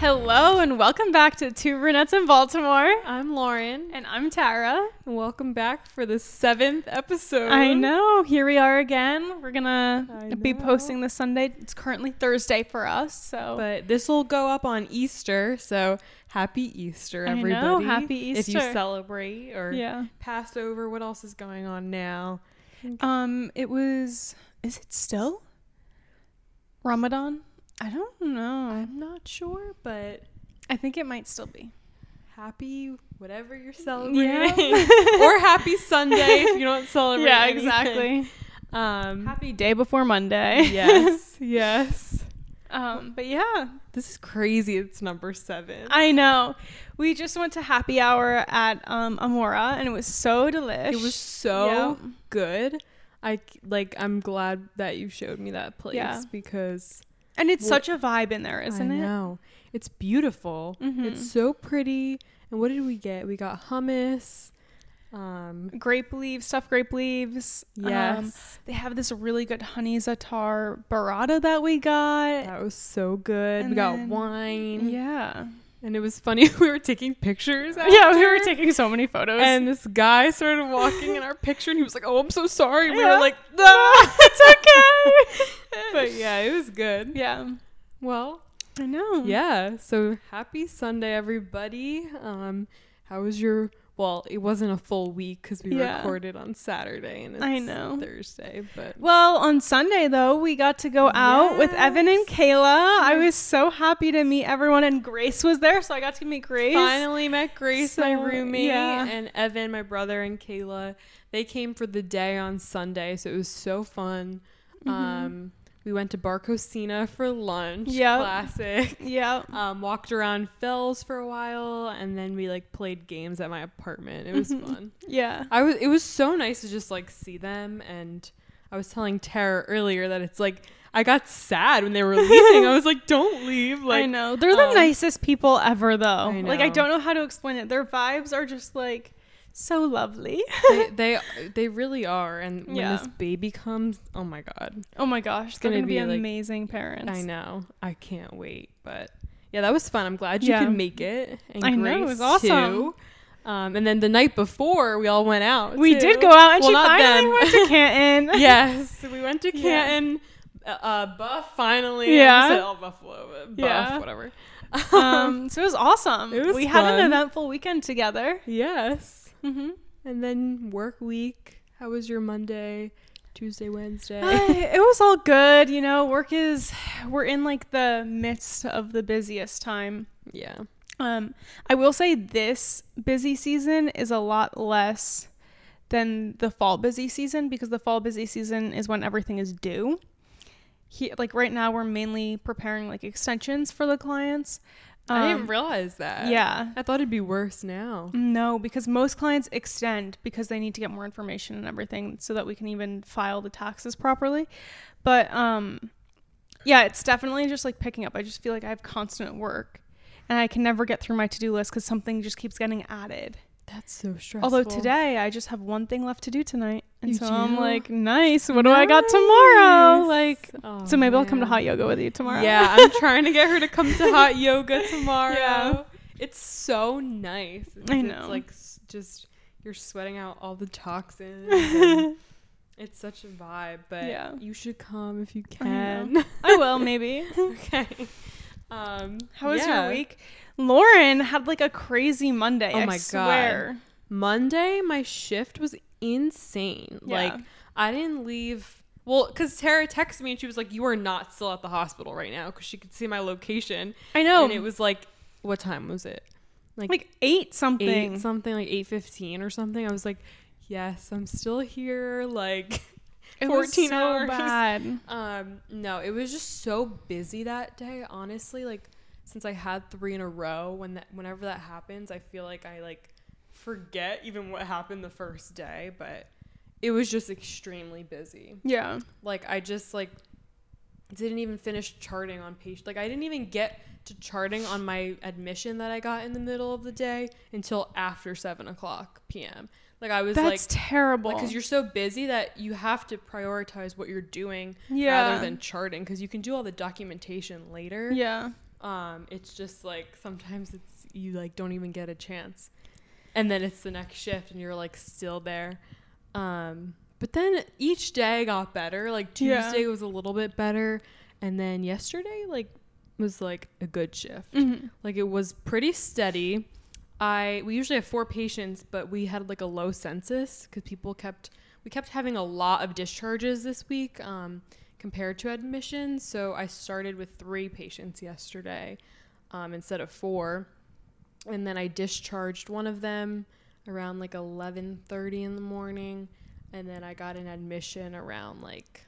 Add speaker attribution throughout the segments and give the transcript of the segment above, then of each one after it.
Speaker 1: Hello and welcome back to Two Brunettes in Baltimore.
Speaker 2: I'm Lauren,
Speaker 1: And I'm
Speaker 2: Tarah. welcome back for the seventh episode.
Speaker 1: I know. Here we are again. We're gonna be posting this Sunday. It's currently Thursday for us, so
Speaker 2: But this will go up on Easter, so happy Easter,
Speaker 1: I know,
Speaker 2: everybody.
Speaker 1: happy
Speaker 2: If you
Speaker 1: Easter.
Speaker 2: celebrate or
Speaker 1: yeah.
Speaker 2: Passover, what else is going on now?
Speaker 1: Um, it was. Is it still Ramadan? I don't know.
Speaker 2: I'm not sure, but
Speaker 1: I think it might still be.
Speaker 2: happy whatever you're celebrating.
Speaker 1: Yeah.
Speaker 2: or happy Sunday if you don't celebrate.
Speaker 1: yeah,
Speaker 2: anything.
Speaker 1: exactly.
Speaker 2: Um
Speaker 1: Happy day before Monday.
Speaker 2: yes, yes.
Speaker 1: um, but yeah,
Speaker 2: This is crazy. It's number seven.
Speaker 1: I know. We just went to happy hour at um, Ammoora, and it was so delicious.
Speaker 2: It was so
Speaker 1: Yeah.
Speaker 2: good. I like. I'm glad that you showed me that place
Speaker 1: Yeah.
Speaker 2: because
Speaker 1: and it's
Speaker 2: Well,
Speaker 1: such a vibe in there, isn't
Speaker 2: I
Speaker 1: it?
Speaker 2: know it's beautiful.
Speaker 1: Mhm.
Speaker 2: It's so pretty. And what did we get? We got hummus. Um.
Speaker 1: Grape leaves, stuffed grape leaves. Um,
Speaker 2: Yes,
Speaker 1: they have this really good honey zatar burrata that we got.
Speaker 2: that was so good.
Speaker 1: and
Speaker 2: we got wine.
Speaker 1: Yeah.
Speaker 2: And it was funny. we were taking pictures.
Speaker 1: Yeah, we were taking so many photos.
Speaker 2: And this guy started walking in our picture, and he was like, "Oh, I'm so sorry." We
Speaker 1: Yeah.
Speaker 2: were like, "Ah,
Speaker 1: it's okay.
Speaker 2: but yeah, it was good.
Speaker 1: yeah.
Speaker 2: Well,
Speaker 1: I know.
Speaker 2: yeah so happy sunday everybody um how was your well it wasn't a full week because we
Speaker 1: Yeah.
Speaker 2: recorded on saturday and it's
Speaker 1: I know.
Speaker 2: thursday but
Speaker 1: Well, on Sunday though, we got to go out with Evan and
Speaker 2: Yes.
Speaker 1: Kayla. I was so happy to meet everyone, and Grace was there, so I got to meet Grace.
Speaker 2: finally met grace my roommate
Speaker 1: yeah.
Speaker 2: and evan my brother and kayla they came for the day on sunday so it was so fun
Speaker 1: Mm-hmm.
Speaker 2: um we went to Barcocina for lunch
Speaker 1: Yep.
Speaker 2: classic
Speaker 1: Yeah.
Speaker 2: um, walked around Fells for a while, and then we like played games at my apartment. It was
Speaker 1: Mm-hmm.
Speaker 2: fun.
Speaker 1: Yeah.
Speaker 2: I was it was so nice to just like see them and I was telling Tarah earlier that it's like I got sad when they were leaving. I was like, "Don't leave!" Like
Speaker 1: I know. They're the
Speaker 2: um,
Speaker 1: nicest people ever though.
Speaker 2: I
Speaker 1: Like I don't know how to explain it. Their vibes are just like so lovely.
Speaker 2: they, they they really are. And when
Speaker 1: Yeah.
Speaker 2: this baby comes, oh my god,
Speaker 1: oh my gosh, they're
Speaker 2: gonna
Speaker 1: gonna be,
Speaker 2: be, like-
Speaker 1: amazing parents.
Speaker 2: I know. I can't wait. But yeah, that was fun. I'm glad you
Speaker 1: Yeah.
Speaker 2: could make it. And
Speaker 1: I know, it was awesome.
Speaker 2: too. Um, and then the night before, we all went out.
Speaker 1: We
Speaker 2: too.
Speaker 1: did go out and
Speaker 2: Well,
Speaker 1: she finally
Speaker 2: them.
Speaker 1: went to Canton.
Speaker 2: yes, we went to Canton. Uh, uh, Buff finally.
Speaker 1: Yeah.
Speaker 2: I said, oh, Buffalo. Buff,
Speaker 1: Yeah.
Speaker 2: whatever.
Speaker 1: um, so it was awesome.
Speaker 2: It was
Speaker 1: we had an eventful weekend together.
Speaker 2: yes.
Speaker 1: Mm-hmm.
Speaker 2: And then work week. How was your Monday, Tuesday, Wednesday?
Speaker 1: it was all good. You know, work is we're in like the midst of the busiest time.
Speaker 2: yeah.
Speaker 1: Um, I will say this busy season is a lot less than the fall busy season because the fall busy season is when everything is due. He, like right now, we're mainly preparing like extensions for the clients.
Speaker 2: I didn't
Speaker 1: Um,
Speaker 2: realize that.
Speaker 1: Yeah.
Speaker 2: I thought it'd be worse now.
Speaker 1: No, because most clients extend because they need to get more information and everything so that we can even file the taxes properly. But um yeah, it's definitely just like picking up. I just feel like I have constant work and I can never get through my to-do list cuz something just keeps getting added.
Speaker 2: That's so stressful.
Speaker 1: Although today I just have one thing left to do tonight. And
Speaker 2: You
Speaker 1: so I'm like, nice. What do I got tomorrow? Like
Speaker 2: Oh,
Speaker 1: so maybe I'll come to hot yoga with you tomorrow.
Speaker 2: Yeah, I'm trying to get her to come to hot yoga tomorrow.
Speaker 1: Yeah.
Speaker 2: It's so nice. It's,
Speaker 1: I
Speaker 2: It's
Speaker 1: know.
Speaker 2: like just you're sweating out all the toxins. it's such a vibe, but
Speaker 1: Yeah.
Speaker 2: you should come if you
Speaker 1: I
Speaker 2: can.
Speaker 1: I will maybe.
Speaker 2: okay. Um,
Speaker 1: How was
Speaker 2: yeah.
Speaker 1: your week? Lauren had like a crazy Monday.
Speaker 2: Oh
Speaker 1: I
Speaker 2: my God. Monday, my shift was insane.
Speaker 1: Yeah.
Speaker 2: Like I didn't leave. Well, because Tarah texted me and she was like, "You are not still at the hospital right now," because she could see my location.
Speaker 1: I know.
Speaker 2: And it was like, what time was it? Like,
Speaker 1: like eight something.
Speaker 2: eight something, like eight fifteen or something. I was like, yes, I'm still here. Like,
Speaker 1: It was
Speaker 2: 14
Speaker 1: so
Speaker 2: hours.
Speaker 1: bad.
Speaker 2: um, no, it was just so busy that day. Honestly, like since I had three in a row, when that whenever that happens, I feel like I like forget even what happened the first day. But it was just extremely busy.
Speaker 1: Yeah.
Speaker 2: Like I just like didn't even finish charting on patient. Like I didn't even get to charting on my admission that I got in the middle of the day until after seven o'clock p.m. Like I was
Speaker 1: That's
Speaker 2: like,
Speaker 1: terrible.
Speaker 2: because you're so busy that you have to prioritize what you're doing
Speaker 1: yeah.
Speaker 2: rather than charting because you can do all the documentation later.
Speaker 1: yeah.
Speaker 2: Um, it's just like sometimes it's you like don't even get a chance, and then it's the next shift and you're like still there. Um, but then each day got better. Like
Speaker 1: Yeah.
Speaker 2: Tuesday was a little bit better, and then yesterday like was like a good shift.
Speaker 1: Mm-hmm.
Speaker 2: Like it was pretty steady. I we usually have four patients, but we had like a low census because people kept we kept having a lot of discharges this week um, compared to admissions. So I started with three patients yesterday um, instead of four, and then I discharged one of them around like eleven thirty in the morning, and then I got an admission around like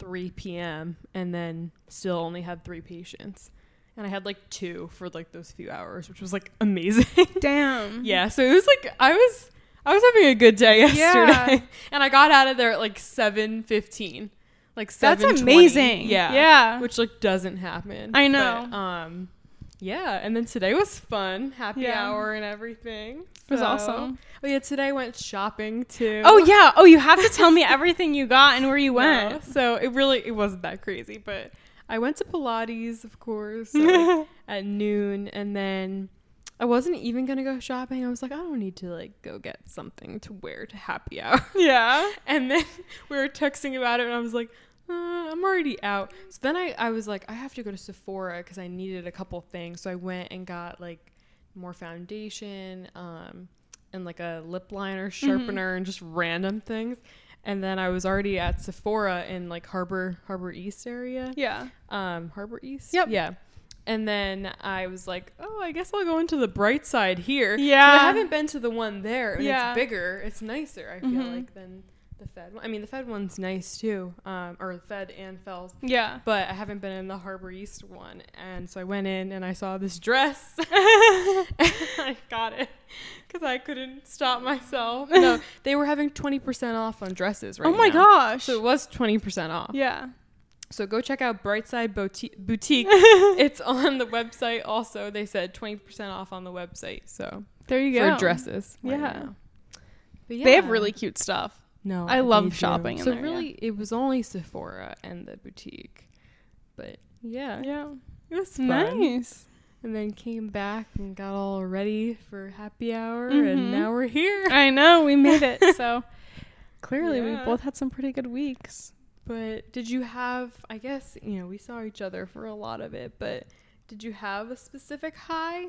Speaker 2: 3 p.m. and then still only had three patients. And I had like two for like those few hours, which was like amazing.
Speaker 1: Damn.
Speaker 2: yeah, so it was like I was I was having a good day yesterday.
Speaker 1: Yeah.
Speaker 2: and I got out of there at like 7:15. Like
Speaker 1: That's amazing.
Speaker 2: Yeah.
Speaker 1: Yeah.
Speaker 2: Which like doesn't happen.
Speaker 1: I know.
Speaker 2: But, um yeah, and then today was fun, happy
Speaker 1: Yeah.
Speaker 2: hour and everything.
Speaker 1: It was awesome.
Speaker 2: Oh yeah, today I went shopping too.
Speaker 1: Oh yeah. Oh, you have to tell me everything you got and where you went.
Speaker 2: No, so it really it wasn't that crazy, but I went to Pilates, of course, so, like, at noon, and then I wasn't even gonna go shopping. I was like, I don't need to like go get something to wear to happy hour.
Speaker 1: yeah.
Speaker 2: And then we were texting about it, and I was like, uh, I'm already out. So then I, I was like, I have to go to Sephora because I needed a couple things. So I went and got like more foundation, um, and like a lip liner sharpener and just random things. And then I was already at Sephora in like Harbor Harbor East area.
Speaker 1: Yeah.
Speaker 2: Um, Harbor East.
Speaker 1: Yep.
Speaker 2: Yeah. And then I was like, oh, I guess I'll go into the Brightside here. So
Speaker 1: Yeah.
Speaker 2: I haven't been to the one there. And
Speaker 1: Yeah.
Speaker 2: it's bigger. It's nicer, I feel
Speaker 1: Mhm.
Speaker 2: like, than the Fed one. I mean, the Fed one's nice too. Um, or the Fed and Fells.
Speaker 1: Yeah.
Speaker 2: But I haven't been in the Harbor East one. And so I went in and I saw this dress. I got it because I couldn't stop myself. No, they were having 20% off on dresses right
Speaker 1: oh my
Speaker 2: now.
Speaker 1: gosh.
Speaker 2: So it was 20% off.
Speaker 1: yeah.
Speaker 2: So go check out Brightside Boutique. Boutique. it's on the website also. They said 20% off on the website. So
Speaker 1: There you go.
Speaker 2: for dresses. right
Speaker 1: Yeah.
Speaker 2: But
Speaker 1: They have really cute stuff.
Speaker 2: no.
Speaker 1: I love
Speaker 2: do.
Speaker 1: shopping in
Speaker 2: so
Speaker 1: there, yeah.
Speaker 2: really, it was only Sephora and the boutique, but yeah,
Speaker 1: Yeah.
Speaker 2: it was fun.
Speaker 1: Nice.
Speaker 2: And then came back and got all ready for happy hour,
Speaker 1: Mhm.
Speaker 2: and now we're here.
Speaker 1: I know we made it. So clearly we both had some pretty good weeks.
Speaker 2: But did you have? I guess you know we saw each other for a lot of it, but did you have a specific high?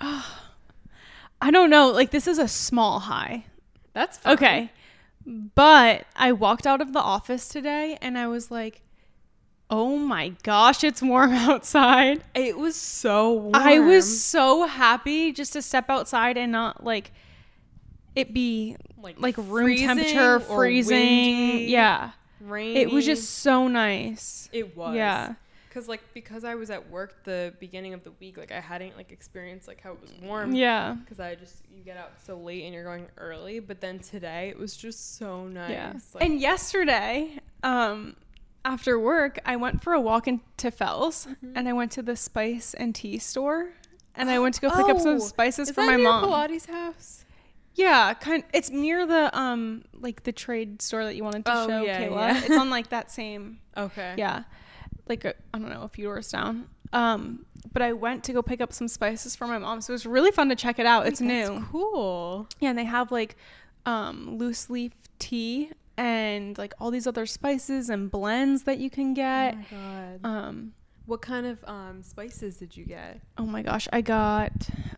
Speaker 1: I don't know. Like this is a small high.
Speaker 2: That's fine.
Speaker 1: Okay. But I walked out of the office today and I was like, "Oh my gosh, it's warm outside."
Speaker 2: It was so warm.
Speaker 1: I was so happy just to step outside and not like it be like room
Speaker 2: freezing
Speaker 1: temperature freezing.
Speaker 2: windy,
Speaker 1: Yeah.
Speaker 2: Rainy.
Speaker 1: It was just so nice.
Speaker 2: It was.
Speaker 1: Yeah.
Speaker 2: Cause like because I was at work the beginning of the week, like I hadn't like experienced like how it was warm.
Speaker 1: Yeah.
Speaker 2: Because I just you get out so late and you're going early, but then today it was just so nice.
Speaker 1: Yeah.
Speaker 2: Like,
Speaker 1: and yesterday, um, after work, I went for a walk into Fells
Speaker 2: Mm-hmm.
Speaker 1: and I went to the spice and tea store and I went to go pick up some
Speaker 2: Oh,
Speaker 1: spices for my mom.
Speaker 2: Pilates house?
Speaker 1: Yeah, kind. It's near the um like the trade store that you wanted to
Speaker 2: Oh,
Speaker 1: show
Speaker 2: yeah,
Speaker 1: Kayla.
Speaker 2: yeah.
Speaker 1: It's on like that same
Speaker 2: Okay.
Speaker 1: yeah, like a, I don't know a few doors down. Um, but I went to go pick up some spices for my mom, so it was really fun to check it out. It's
Speaker 2: That's
Speaker 1: new.
Speaker 2: Cool.
Speaker 1: Yeah, and they have like um loose leaf tea and like all these other spices and blends that you can
Speaker 2: Oh
Speaker 1: get.
Speaker 2: my god.
Speaker 1: Um,
Speaker 2: what kind of um spices did you get?
Speaker 1: oh my gosh, I got.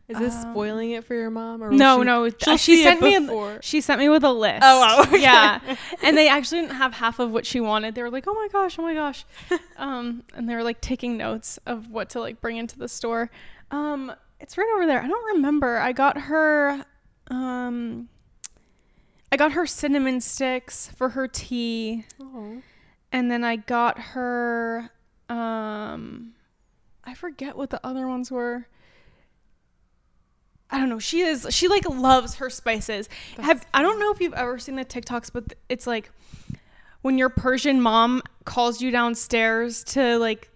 Speaker 2: Is this
Speaker 1: um,
Speaker 2: spoiling it for your mom? Or
Speaker 1: No,
Speaker 2: she-
Speaker 1: no. she sent me. A, she sent me with a list.
Speaker 2: Oh, wow, okay.
Speaker 1: Yeah, and they actually didn't have half of what she wanted. They were like, "Oh my gosh, oh my gosh," um, and they were like taking notes of what to like bring into the store. Um, it's right over there. I don't remember. I got her. Um, I got her cinnamon sticks for her tea,
Speaker 2: Oh.
Speaker 1: and then I got her. Um, I forget what the other ones were. I don't know. She is she like loves her spices. Have I don't know if you've ever seen the TikToks, but it's like when your Persian mom calls you downstairs to like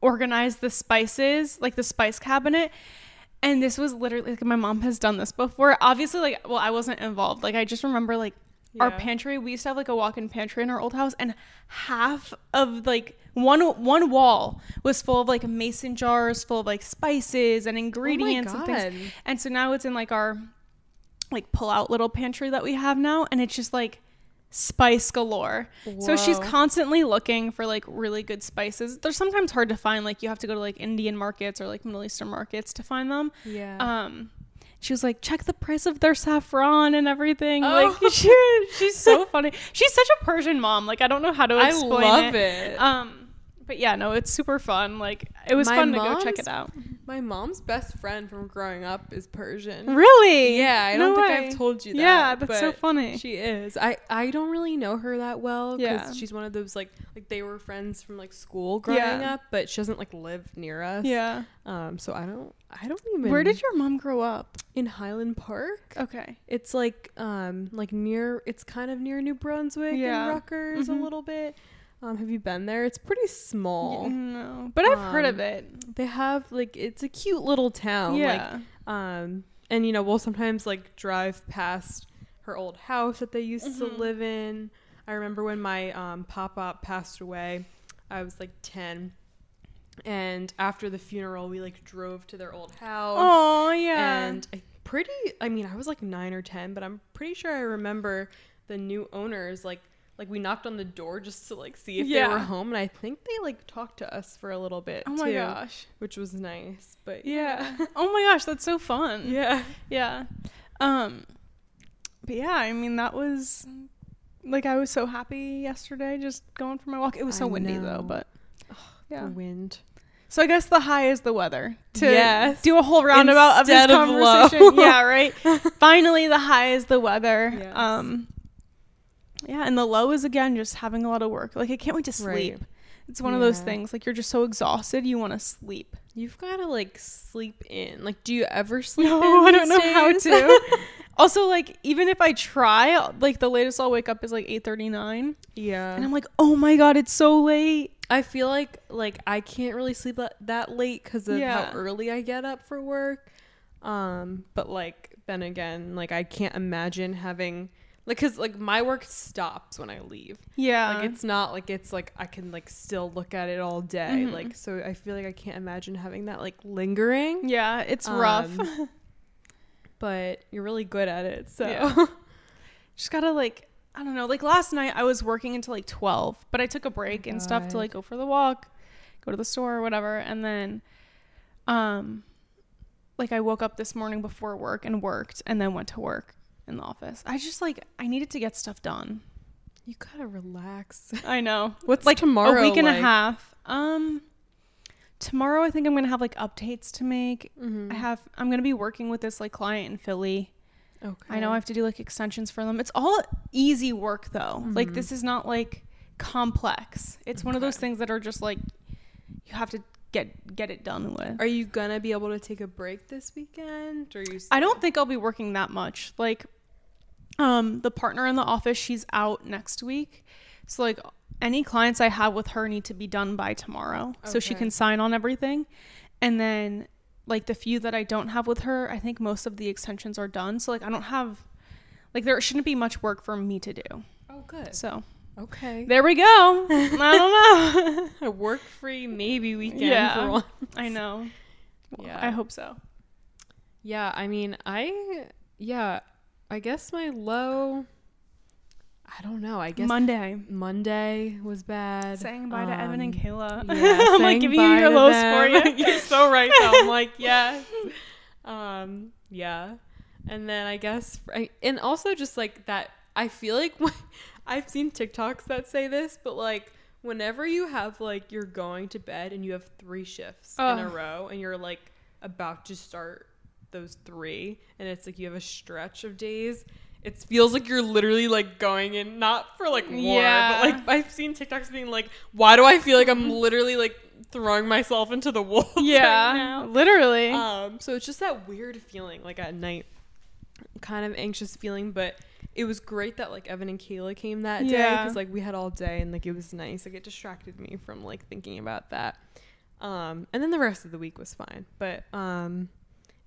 Speaker 1: organize the spices, like the spice cabinet. And this was literally like my mom has done this before. Obviously, like well, I wasn't involved. Like I just remember like our pantry we used to have like a walk-in pantry in our old house and half of like one one wall was full of like mason jars full of like spices and ingredients and things.
Speaker 2: Oh
Speaker 1: and so now it's in like our like pull out little pantry that we have now and it's just like spice galore. So she's constantly looking for like really good spices. They're sometimes hard to find like you have to go to like indian markets or like middle eastern markets to find them.
Speaker 2: Yeah.
Speaker 1: um she was like check the price of their saffron and everything
Speaker 2: Oh.
Speaker 1: like she, she's so funny she's such a persian mom like i don't know how to explain I
Speaker 2: love
Speaker 1: it.
Speaker 2: it.
Speaker 1: um but yeah no it's super fun like it was
Speaker 2: My
Speaker 1: fun to go check it out
Speaker 2: My mom's best friend from growing up is Persian.
Speaker 1: really
Speaker 2: Yeah, I
Speaker 1: No
Speaker 2: don't think
Speaker 1: way.
Speaker 2: I've told you that.
Speaker 1: yeah that's so funny
Speaker 2: She is. I I don't really know her that well because
Speaker 1: Yeah.
Speaker 2: she's one of those like like they were friends from like school growing
Speaker 1: Yeah.
Speaker 2: up, but she doesn't like live near us.
Speaker 1: yeah
Speaker 2: Um. So I don't. I don't even.
Speaker 1: where did your mom grow up
Speaker 2: in Highland Park?
Speaker 1: okay
Speaker 2: It's like um like near. It's kind of near New Brunswick
Speaker 1: Yeah.
Speaker 2: and Rutgers
Speaker 1: Mhm.
Speaker 2: a little bit. Um. Have you been there? It's pretty small.
Speaker 1: no but i've heard of
Speaker 2: Um,
Speaker 1: it
Speaker 2: They have like it's a cute little town. Like
Speaker 1: yeah
Speaker 2: Um, and you know, we'll sometimes like drive past her old house that they used to
Speaker 1: Mhm.
Speaker 2: live in. I remember when my um, pop up passed away, I was like 10. And after the funeral, we like drove to their old house.
Speaker 1: oh yeah
Speaker 2: And I pretty, I mean, I was like nine or 10, but I'm pretty sure I remember the new owners like. Like we knocked on the door just to like see if they were home, and I think they like talked to us for a little bit
Speaker 1: oh my
Speaker 2: too,
Speaker 1: gosh
Speaker 2: which was nice. But
Speaker 1: yeah oh my gosh that's so fun
Speaker 2: yeah,
Speaker 1: Yeah. Um but yeah, I mean that was like I was so happy yesterday just going for my walk. It was so
Speaker 2: I
Speaker 1: windy
Speaker 2: know.
Speaker 1: though, but
Speaker 2: the
Speaker 1: yeah.
Speaker 2: wind.
Speaker 1: So I guess the high is the weather. To
Speaker 2: Yes.
Speaker 1: do a whole roundabout of this
Speaker 2: Instead of
Speaker 1: conversation. yeah, right. Finally the high is the weather.
Speaker 2: Yes.
Speaker 1: Um yeah, and the low is again just having a lot of work. Like I can't wait to sleep.
Speaker 2: Right.
Speaker 1: It's one of those things like you're just so exhausted you want to sleep.
Speaker 2: You've got to like sleep in. Like, do you ever sleep
Speaker 1: No? I don't know how to. also, like even if I try, like the latest I'll wake up is like eight thirty nine,
Speaker 2: yeah.
Speaker 1: and I'm like, oh my god, it's so late.
Speaker 2: I feel like like I can't really sleep that, late because of
Speaker 1: Yeah.
Speaker 2: how early I get up for work. Um, but like then again, like I can't imagine having like because like my work stops when I leave.
Speaker 1: Yeah,
Speaker 2: like it's not like it's like I can like still look at it all day.
Speaker 1: Mhm.
Speaker 2: Like so, I feel like I can't imagine having that like lingering.
Speaker 1: yeah, it's rough.
Speaker 2: Um, But you're really good at it, so
Speaker 1: Yeah. Just gotta like, I don't know. Like last night, I was working until like twelve, but I took a break and stuff to like go for the walk, go to the store or whatever, and then, um, like I woke up this morning before work and worked, and then went to work in the office. I just like I needed to get stuff done.
Speaker 2: you gotta relax.
Speaker 1: I know.
Speaker 2: What's
Speaker 1: like
Speaker 2: tomorrow?
Speaker 1: a week and
Speaker 2: like?
Speaker 1: a half. Um, tomorrow I think I'm gonna have like updates to make.
Speaker 2: Mhm.
Speaker 1: I have. I'm gonna be working with this like client in Philly.
Speaker 2: Okay.
Speaker 1: I know I have to do like extensions for them. It's all easy work though. Like
Speaker 2: Mhm.
Speaker 1: this is not like complex. It's one of those things that are just like you have to get get it done with.
Speaker 2: Are you gonna be able to take a break this weekend? Or you?
Speaker 1: I don't think I'll be working that much. Like um the partner in the office, she's out next week. So like any clients I have with her need to be done by tomorrow so she can sign on everything. And then like the few that I don't have with her, I think most of the extensions are done. So like I don't have like there shouldn't be much work for me to do.
Speaker 2: Oh, good.
Speaker 1: So
Speaker 2: Okay.
Speaker 1: there we go. I don't know.
Speaker 2: A work free maybe weekend
Speaker 1: Yeah.
Speaker 2: for one.
Speaker 1: I know.
Speaker 2: Yeah.
Speaker 1: I hope so.
Speaker 2: Yeah, I mean, I yeah, I guess my low. I don't know. I guess
Speaker 1: Monday.
Speaker 2: Monday was bad.
Speaker 1: Saying bye to Evan and
Speaker 2: Um,
Speaker 1: Kayla.
Speaker 2: yeah,
Speaker 1: I'm like giving you your lows
Speaker 2: them.
Speaker 1: for you.
Speaker 2: You're so right. Though. I'm like, yes. Um, yeah, and then I guess, I, and also just like that. I feel like when, I've seen TikToks that say this, but like whenever you have like you're going to bed and you have three shifts in a row, and you're like about to start those three, and it's like you have a stretch of days. It feels like you're literally like going in, not for like war,
Speaker 1: Yeah.
Speaker 2: but like I've seen TikToks being like, why do I feel like I'm literally like throwing myself into the wolves right
Speaker 1: Yeah.
Speaker 2: now?
Speaker 1: literally.
Speaker 2: Um, so it's just that weird feeling, like at night, kind of anxious feeling. But it was great that like Evan and Kayla came that day because like we had all day and like it was nice. Like it distracted me from like thinking about that. Um, and then the rest of the week was fine. But um,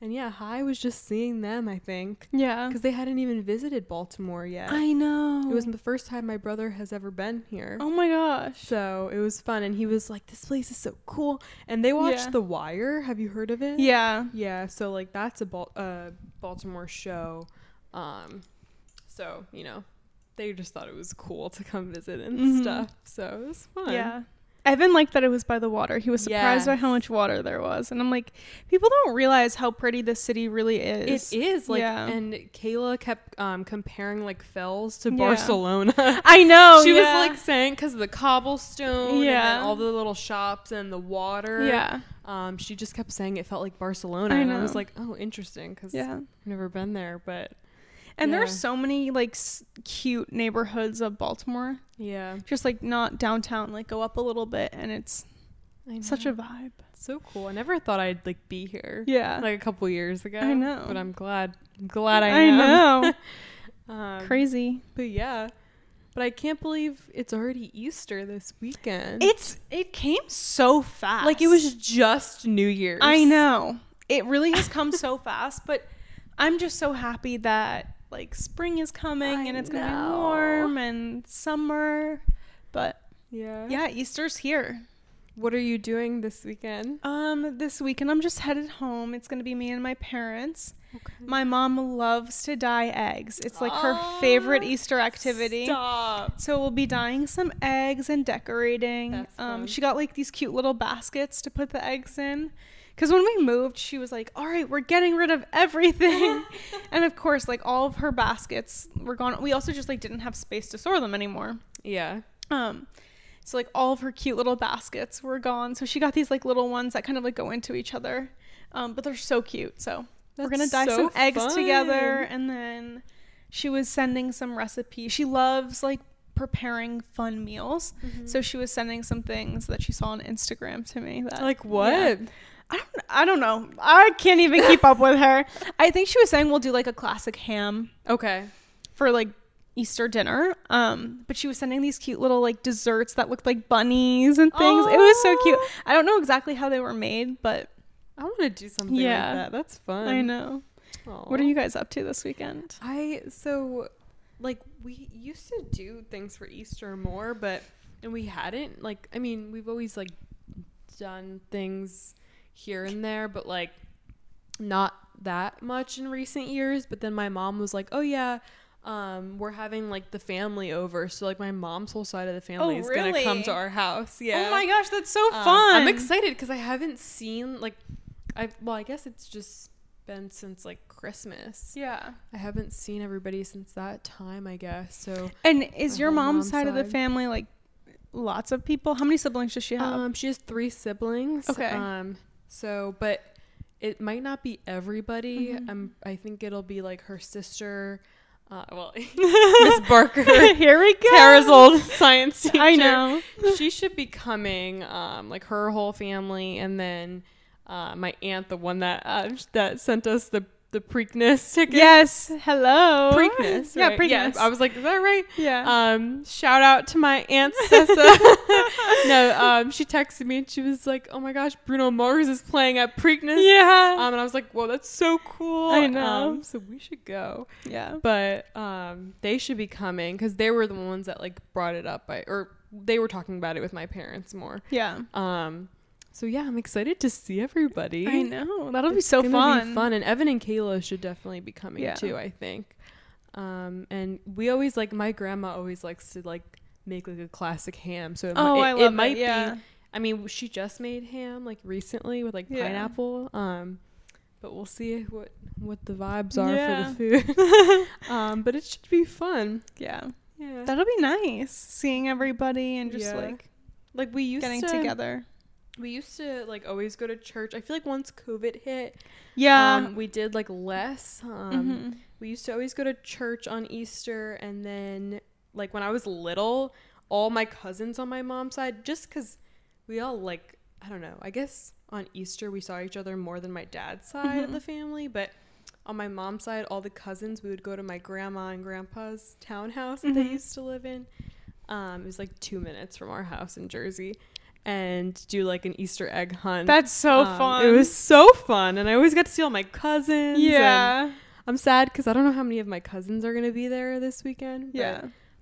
Speaker 2: And yeah, I was just seeing them, I think,
Speaker 1: Yeah.
Speaker 2: because they hadn't even visited Baltimore yet.
Speaker 1: I know.
Speaker 2: it was the first time my brother has ever been here.
Speaker 1: Oh my gosh.
Speaker 2: So it was fun, and he was like, "This place is so cool." And they watched
Speaker 1: Yeah.
Speaker 2: The Wire. Have you heard of it?
Speaker 1: Yeah.
Speaker 2: Yeah. So like that's a Bal- uh, Baltimore show. Um, so you know, they just thought it was cool to come visit and
Speaker 1: Mhm.
Speaker 2: stuff. So it was fun.
Speaker 1: Yeah. Evan liked that it was by the water. He was surprised by how much water there was. And I'm like, people don't realize how pretty this city really is.
Speaker 2: It is like,
Speaker 1: Yeah.
Speaker 2: and Kayla kept um, comparing like Fells to
Speaker 1: Yeah.
Speaker 2: Barcelona.
Speaker 1: I know.
Speaker 2: she
Speaker 1: yeah.
Speaker 2: was like saying because of the cobblestone,
Speaker 1: Yeah.
Speaker 2: all the little shops and the water.
Speaker 1: yeah.
Speaker 2: Um, she just kept saying it felt like Barcelona,
Speaker 1: I
Speaker 2: and I was like, oh, interesting, because
Speaker 1: Yeah.
Speaker 2: I've never been there, but
Speaker 1: And
Speaker 2: Yeah.
Speaker 1: there's so many like s- cute neighborhoods of Baltimore.
Speaker 2: Yeah,
Speaker 1: Just like not downtown, like go up a little bit and it's such a vibe.
Speaker 2: so cool. I never thought I'd like be here.
Speaker 1: Yeah.
Speaker 2: like a couple years ago.
Speaker 1: I know.
Speaker 2: but I'm glad. I'm glad I,
Speaker 1: I
Speaker 2: am.
Speaker 1: know.
Speaker 2: Um,
Speaker 1: Crazy.
Speaker 2: but yeah, but I can't believe it's already Easter this weekend.
Speaker 1: It's it came so fast.
Speaker 2: like it was just New Year's.
Speaker 1: I know. It really has come so fast, but I'm just so happy that like spring is coming
Speaker 2: I
Speaker 1: and it's going to be warm and summer. But
Speaker 2: Yeah.
Speaker 1: yeah, Easter's here.
Speaker 2: What are you doing this weekend?
Speaker 1: Um this weekend I'm just headed home. It's going to be me and my parents.
Speaker 2: Okay.
Speaker 1: My mom loves to dye eggs. It's like her
Speaker 2: Oh,
Speaker 1: favorite Easter activity.
Speaker 2: Stop.
Speaker 1: So we'll be dyeing some eggs and decorating.
Speaker 2: That's
Speaker 1: um,
Speaker 2: fun.
Speaker 1: she got like these cute little baskets to put the eggs in. Because when we moved, she was like, "All right, we're getting rid of everything," and of course, like all of her baskets were gone. We also just like didn't have space to store them anymore.
Speaker 2: Yeah.
Speaker 1: Um, so like all of her cute little baskets were gone. So she got these like little ones that kind of like go into each other. Um, but they're so cute. So we're gonna
Speaker 2: That's
Speaker 1: dye
Speaker 2: so
Speaker 1: some eggs together, and then she was sending some recipes. She loves like preparing fun meals,
Speaker 2: Mm-hmm.
Speaker 1: so she was sending some things that she saw on Instagram to me. That
Speaker 2: Like what?
Speaker 1: yeah. I don't. I don't know. I can't even keep up with her. I think she was saying we'll do like a classic ham
Speaker 2: Okay.
Speaker 1: for like Easter dinner. Um, but she was sending these cute little like desserts that looked like bunnies and things. It was so cute. I don't know exactly how they were made, but
Speaker 2: I want to do something
Speaker 1: Yeah.
Speaker 2: like that. That's fun.
Speaker 1: I know. What are you guys up to this weekend?
Speaker 2: I so like we used to do things for Easter more, but and we hadn't like I mean we've always like done things here and there, but like not that much in recent years. But then my mom was like, "Oh yeah." Um, we're having like the family over, so like my mom's whole side of the family
Speaker 1: Oh,
Speaker 2: is gonna come to our house. Yeah.
Speaker 1: Oh my gosh, that's so
Speaker 2: Um,
Speaker 1: fun.
Speaker 2: I'm excited because I haven't seen like, I well, I guess it's just been since like Christmas.
Speaker 1: Yeah.
Speaker 2: I haven't seen everybody since that time. I guess so.
Speaker 1: And is your mom's,
Speaker 2: mom's
Speaker 1: side, of the family like lots of people? How many siblings does she have?
Speaker 2: Um, she has three siblings.
Speaker 1: Okay.
Speaker 2: Um, so but it might not be everybody.
Speaker 1: Mhm.
Speaker 2: Um, I think it'll be like her sister. Uh, well, Miss Barker,
Speaker 1: Here we go.
Speaker 2: Tarah's old science teacher.
Speaker 1: I know.
Speaker 2: she should be coming um like her whole family and then uh my aunt the one that uh, that sent us the the Preakness ticket
Speaker 1: Yes. Hello.
Speaker 2: Preakness
Speaker 1: Yeah,
Speaker 2: right?
Speaker 1: Preakness.
Speaker 2: I was like is that right
Speaker 1: yeah.
Speaker 2: um shout out to my aunt Sessa no um she texted me and she was like oh my gosh Bruno Mars is playing at Preakness
Speaker 1: yeah.
Speaker 2: um and I was like well that's so cool
Speaker 1: I know.
Speaker 2: um, so we should go
Speaker 1: yeah.
Speaker 2: but um they should be coming because they were the ones that like brought it up by or they were talking about it with my parents more
Speaker 1: Yeah.
Speaker 2: um so yeah i'm excited to see everybody
Speaker 1: I know. That'll be so fun.
Speaker 2: be fun and evan and kayla should definitely be coming
Speaker 1: Yeah.
Speaker 2: too i think um and we always like my grandma always likes to like make like a classic ham so it, mi-
Speaker 1: Oh,
Speaker 2: it,
Speaker 1: I
Speaker 2: it
Speaker 1: love it.
Speaker 2: might
Speaker 1: yeah.
Speaker 2: be i mean she just made ham like recently with like
Speaker 1: Yeah.
Speaker 2: pineapple um but we'll see what what the vibes are
Speaker 1: Yeah.
Speaker 2: for the food um but it should be fun
Speaker 1: Yeah.
Speaker 2: yeah
Speaker 1: That'll be nice seeing everybody and just like
Speaker 2: like we used
Speaker 1: getting
Speaker 2: to
Speaker 1: together.
Speaker 2: We used to like always go to church i feel like once covid hit
Speaker 1: Yeah.
Speaker 2: um we did like less um
Speaker 1: Mhm.
Speaker 2: we used to always go to church on easter and then like when i was little all my cousins on my mom's side just because we all like i don't know i guess on easter we saw each other more than my dad's side of
Speaker 1: Mhm.
Speaker 2: the family but on my mom's side all the cousins we would go to my grandma and grandpa's townhouse that they
Speaker 1: Mhm.
Speaker 2: used to live in um, it was like two minutes from our house in jersey and do like an Easter egg hunt.
Speaker 1: That's so
Speaker 2: Um,
Speaker 1: fun.
Speaker 2: It was so fun, and I always got to see all my cousins.
Speaker 1: yeah.
Speaker 2: I'm sad because I don't know how many of my cousins are gonna be there this weekend. but,
Speaker 1: Yeah.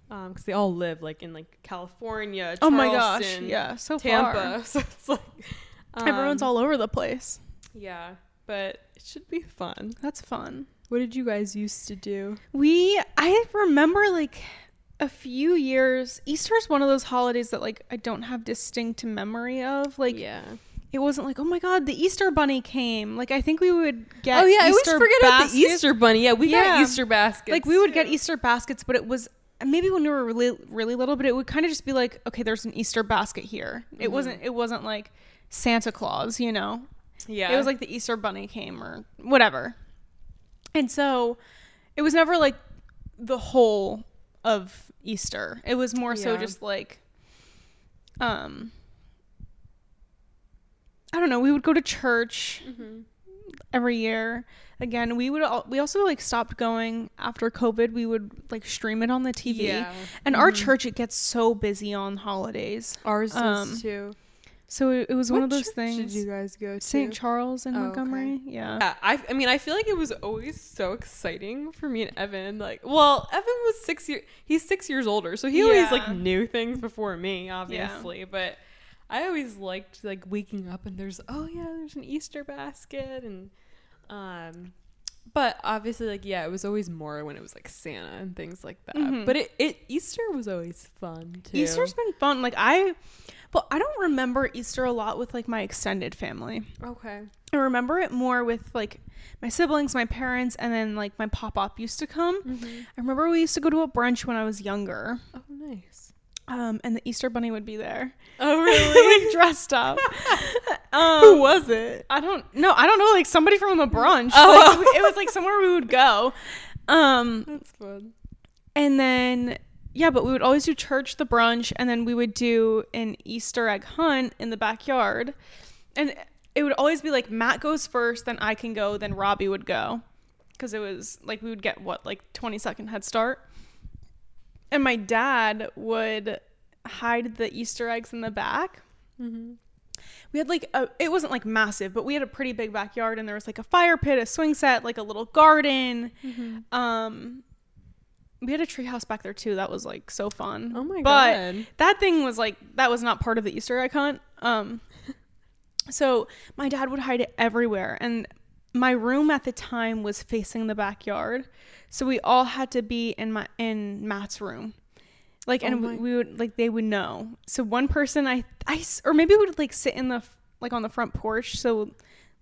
Speaker 2: um, because they all live like in like California.
Speaker 1: Oh my gosh. Yeah. So
Speaker 2: Tampa.
Speaker 1: far.
Speaker 2: So it's like
Speaker 1: Everyone's
Speaker 2: um,
Speaker 1: all over the place.
Speaker 2: yeah, but it should be fun.
Speaker 1: That's fun.
Speaker 2: What did you guys used to do?
Speaker 1: We I remember like a few years Easter is one of those holidays that like I don't have distinct memory of. Like
Speaker 2: yeah.
Speaker 1: it wasn't like, oh my god, the Easter bunny came. Like I think we would get
Speaker 2: oh yeah, I
Speaker 1: Easter
Speaker 2: always forget about the. Easter bunny. Yeah, we
Speaker 1: Yeah.
Speaker 2: got Easter baskets.
Speaker 1: Like we would get. Easter baskets, but it was maybe when we were really really little, but it would kind of just be like, okay, there's an Easter basket here. It
Speaker 2: Mhm.
Speaker 1: wasn't it wasn't like Santa Claus, you know.
Speaker 2: Yeah,
Speaker 1: It was like the Easter bunny came or whatever. And so it was never like the whole of Easter. It was more so just like um I don't know, we would go to church
Speaker 2: Mhm.
Speaker 1: every year. Again, we would al- we also like stopped going after COVID. We would like stream it on the TV.
Speaker 2: Yeah.
Speaker 1: And our
Speaker 2: Mhm.
Speaker 1: church it gets so busy on holidays.
Speaker 2: Ours
Speaker 1: um,
Speaker 2: does too.
Speaker 1: So it, it was one of those things.
Speaker 2: Did you guys go to?
Speaker 1: St. Charles in
Speaker 2: Oh, okay.
Speaker 1: Montgomery. Yeah.
Speaker 2: Yeah, I, I mean, I feel like it was always so exciting for me and Evan. Like, well, Evan was six years, he's six years older, so he always like knew things before me, obviously. But I always liked like waking up and there's, oh yeah, there's an Easter basket and, um, but obviously, like, yeah, it was always more when it was like Santa and things like that.
Speaker 1: Mhm.
Speaker 2: But it, it, Easter was always fun too.
Speaker 1: Easter's been fun. Like I, well, I don't remember Easter a lot with like my extended family.
Speaker 2: okay.
Speaker 1: I remember it more with like my siblings, my parents, and then like my pop up used to come.
Speaker 2: Mm-hmm.
Speaker 1: I remember we used to go to a brunch when I was younger,
Speaker 2: Oh, nice.
Speaker 1: um, and the Easter bunny would be there,
Speaker 2: Oh, really?
Speaker 1: like dressed up. um,
Speaker 2: Who was it?
Speaker 1: I don't know. I don't know. Like somebody from the brunch.
Speaker 2: Oh.
Speaker 1: Like, it was like somewhere we would go. Um,
Speaker 2: That's fun.
Speaker 1: And then yeah, but we would always do church, the brunch, and then we would do an Easter egg hunt in the backyard. And it would always be like Matt goes first, then I can go, then Robbie would go. Cuz it was like we would get what, like 20 second head start. And my dad would hide the Easter eggs in the back.
Speaker 2: Mm-hmm.
Speaker 1: We had like a it wasn't like massive, but we had a pretty big backyard and there was like a fire pit, a swing set, like a little garden.
Speaker 2: Mm-hmm.
Speaker 1: Um we had a treehouse back there too. That was like so fun.
Speaker 2: Oh my god.
Speaker 1: but
Speaker 2: god.
Speaker 1: that thing was like that was not part of the Easter egg hunt. Um so my dad would hide it everywhere and my room at the time was facing the backyard. So we all had to be in my in Matt's room. Like and
Speaker 2: Oh my-
Speaker 1: we would like they would know. So one person I I or maybe would like sit in the like on the front porch so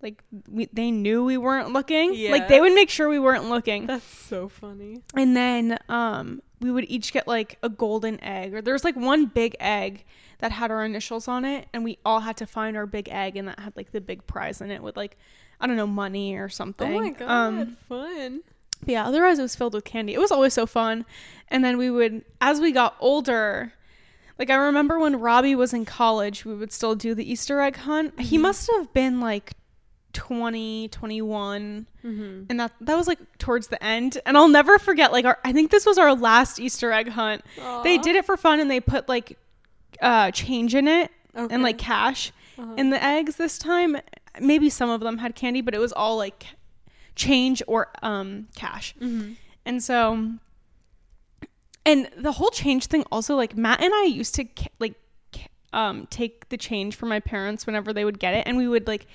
Speaker 1: like we, they knew we weren't looking. Like they would make sure we weren't looking.
Speaker 2: That's so funny.
Speaker 1: And then um, we would each get like a golden egg, or there was like one big egg that had our initials on it, and we all had to find our big egg, and that had like the big prize in it with like I don't know money or something.
Speaker 2: Oh my god,
Speaker 1: Um,
Speaker 2: fun.
Speaker 1: but yeah, otherwise it was filled with candy. It was always so fun. And then we would, as we got older, like I remember when Robbie was in college, we would still do the Easter egg hunt. He
Speaker 2: Mhm.
Speaker 1: must have been like 20, 21
Speaker 2: Mm-hmm.
Speaker 1: and that that was like towards the end. And i'll never forget like our i think this was our last easter egg hunt. They did it for fun and they put like uh change in it and like cash.
Speaker 2: Uh-huh.
Speaker 1: in the eggs this time maybe some of them had candy but it was all like change or um cash.
Speaker 2: Mm-hmm.
Speaker 1: and so and the whole change thing also like matt and i used to like ca- um take the change from my parents whenever they would get it. And we would like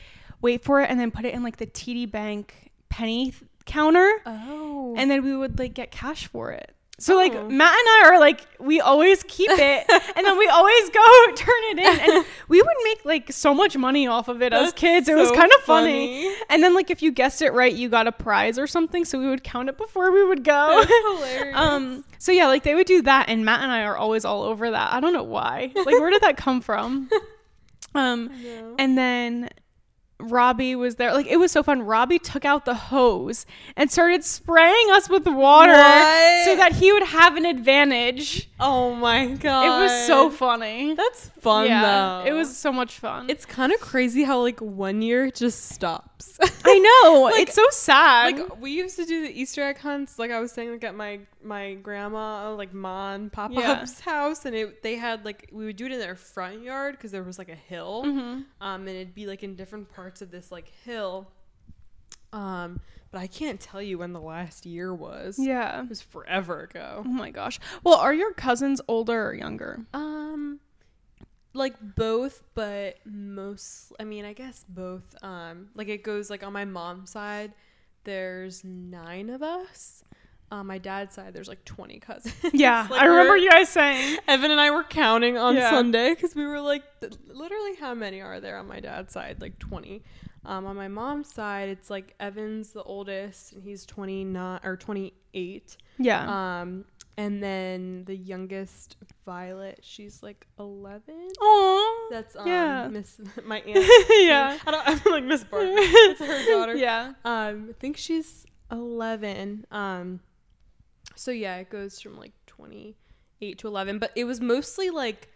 Speaker 1: wait for it and then put it in like the td bank penny th- counter.
Speaker 2: Oh.
Speaker 1: and then we would like get cash for it. So like
Speaker 2: Oh.
Speaker 1: matt and i are like we always keep it and then we always go turn it in. And we would make like so much money off of it as
Speaker 2: That's
Speaker 1: kids. It was kind of funny. and then like if you guessed it right you got a prize or something. So we would count it before we would go. Um so yeah like they would do that and matt and i are always all over that. I don't know why. Like where did that come from? Um and then Robbie was there. Like it was so fun. Robbie took out the hose and started spraying us with water
Speaker 2: What?
Speaker 1: so that he would have an advantage.
Speaker 2: oh my god,
Speaker 1: It was so funny.
Speaker 2: That's fun
Speaker 1: yeah,
Speaker 2: though.
Speaker 1: it was so much fun.
Speaker 2: It's kind of crazy how like one year just stops.
Speaker 1: I know.
Speaker 2: Like-
Speaker 1: it's so sad.
Speaker 2: like we used to do the Easter egg hunts, like I was saying, like at my my grandma, like Ma and Papa
Speaker 1: Yeah.
Speaker 2: Up's house, and it they had like we would do it in their front yard because there was like a hill,
Speaker 1: Mhm.
Speaker 2: um, and it'd be like in different parts of this like hill. Um, but I can't tell you when the last year was.
Speaker 1: Yeah.
Speaker 2: It was forever ago.
Speaker 1: Oh my gosh. Well, are your cousins older or younger?
Speaker 2: Um like both, but most I mean, I guess both. Um like it goes like on my mom's side, there's 9 of us. On my dad's side, there's like 20 cousins.
Speaker 1: Yeah,
Speaker 2: Like,
Speaker 1: I remember you guys saying.
Speaker 2: Evan and I were counting on
Speaker 1: Yeah.
Speaker 2: Sunday because we were like, literally, how many are there on my dad's side? Like 20. Um, on my mom's side, it's like Evan's the oldest, and he's 29 or 28.
Speaker 1: Yeah.
Speaker 2: Um, and then the youngest, Violet, she's like 11.
Speaker 1: Oh.
Speaker 2: That's um,
Speaker 1: Yeah.
Speaker 2: Miss my aunt.
Speaker 1: yeah.
Speaker 2: I don't. I'm like Miss Barker. It's her daughter.
Speaker 1: Yeah.
Speaker 2: Um, I think she's 11. Um, so yeah, it goes from like 28 to 11, but it was mostly like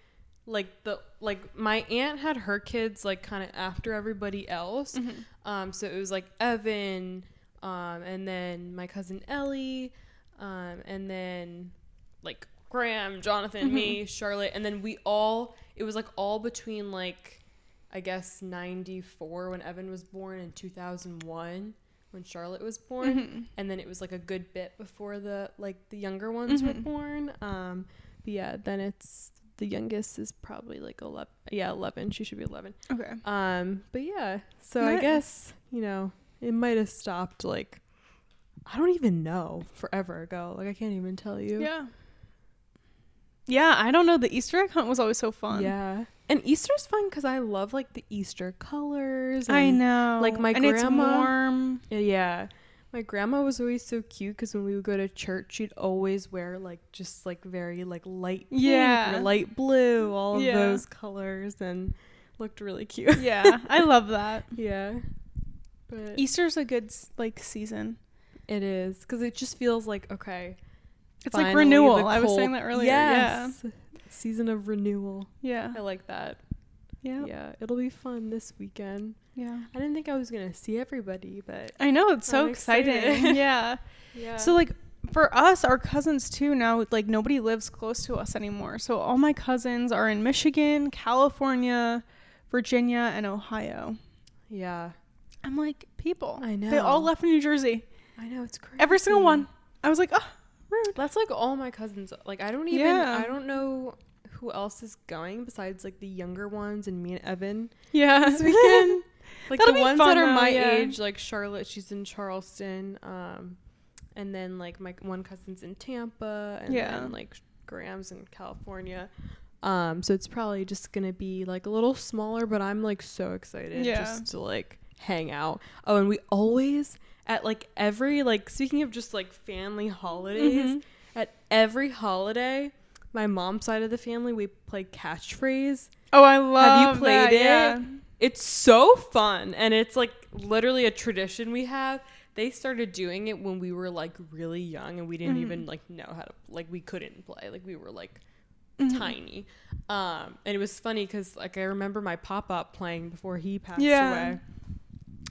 Speaker 2: like the like my aunt had her kids like kind of after everybody else.
Speaker 1: Mhm.
Speaker 2: Um, so it was like Evan, um, and then my cousin Ellie, um, and then like Graham, Jonathan, me, Charlotte, and then we all. It was like all between like, I guess ninety four when Evan was born and two thousand one when Charlotte was born,
Speaker 1: Mhm.
Speaker 2: and then it was like a good bit before the like the younger ones were
Speaker 1: Mhm.
Speaker 2: born. Um, but yeah, then it's the youngest is probably like eleven. Yeah, eleven. She should be eleven.
Speaker 1: Okay.
Speaker 2: Um, but yeah, so I guess you know it might have stopped like I don't even know forever ago. Like I can't even tell you.
Speaker 1: Yeah. Yeah, I don't know. The Easter egg hunt was always so fun.
Speaker 2: Yeah. And Easter's fun because I love like the Easter colors.
Speaker 1: I know.
Speaker 2: like, my
Speaker 1: and
Speaker 2: grandma-. Yeah. My grandma was always so cute because when we would go to church, she'd always wear like just like very like light pink
Speaker 1: Yeah.
Speaker 2: or light blue, all of
Speaker 1: Yeah.
Speaker 2: those colors, and looked really cute.
Speaker 1: Yeah, I love that.
Speaker 2: yeah. But
Speaker 1: Easter's a good like season.
Speaker 2: It is because it just feels like okay.
Speaker 1: It's like renewal. I was saying that earlier.
Speaker 2: Yes. Season of renewal.
Speaker 1: Yeah.
Speaker 2: I like that.
Speaker 1: Yeah. Yeah.
Speaker 2: Yeah, it'll be fun this weekend.
Speaker 1: Yeah.
Speaker 2: I didn't think I was gonna see everybody, but
Speaker 1: I know it's so
Speaker 2: I'm
Speaker 1: exciting.
Speaker 2: excited.
Speaker 1: yeah.
Speaker 2: yeah.
Speaker 1: So like for us, our cousins too now, like nobody lives close to us anymore. So all my cousins are in Michigan, California, Virginia, and Ohio.
Speaker 2: yeah,
Speaker 1: I'm like, people.
Speaker 2: I know.
Speaker 1: They all left New Jersey.
Speaker 2: I know it's crazy.
Speaker 1: Every single one. I was like, oh, rude.
Speaker 2: That's like all my cousins. Like I don't even.
Speaker 1: Yeah.
Speaker 2: I don't know who else is going besides like the younger ones and me and Evan
Speaker 1: Yeah.
Speaker 2: this weekend. like
Speaker 1: That'll
Speaker 2: the ones
Speaker 1: fun,
Speaker 2: that are
Speaker 1: though,
Speaker 2: my
Speaker 1: yeah.
Speaker 2: age, like Charlotte, she's in Charleston. Um, and then like my one cousin's in Tampa, and
Speaker 1: Yeah.
Speaker 2: then like Graham's in California. Um, so it's probably just gonna be like a little smaller, but I'm like so excited
Speaker 1: Yeah.
Speaker 2: just to like hang out. Oh, and we always at like every like speaking of just like family holidays,
Speaker 1: Mhm.
Speaker 2: at every holiday, my mom's side of the family we play catchphrase.
Speaker 1: Oh, I love it.
Speaker 2: Have you played
Speaker 1: that,
Speaker 2: it?
Speaker 1: Yeah.
Speaker 2: It's so fun and it's like literally a tradition we have. They started doing it when we were like really young and we didn't
Speaker 1: Mhm.
Speaker 2: even like know how to like we couldn't play. Like we were like
Speaker 1: Mhm.
Speaker 2: tiny. Um and it was funny cuz like I remember my pop-up playing before he passed
Speaker 1: Yeah.
Speaker 2: away.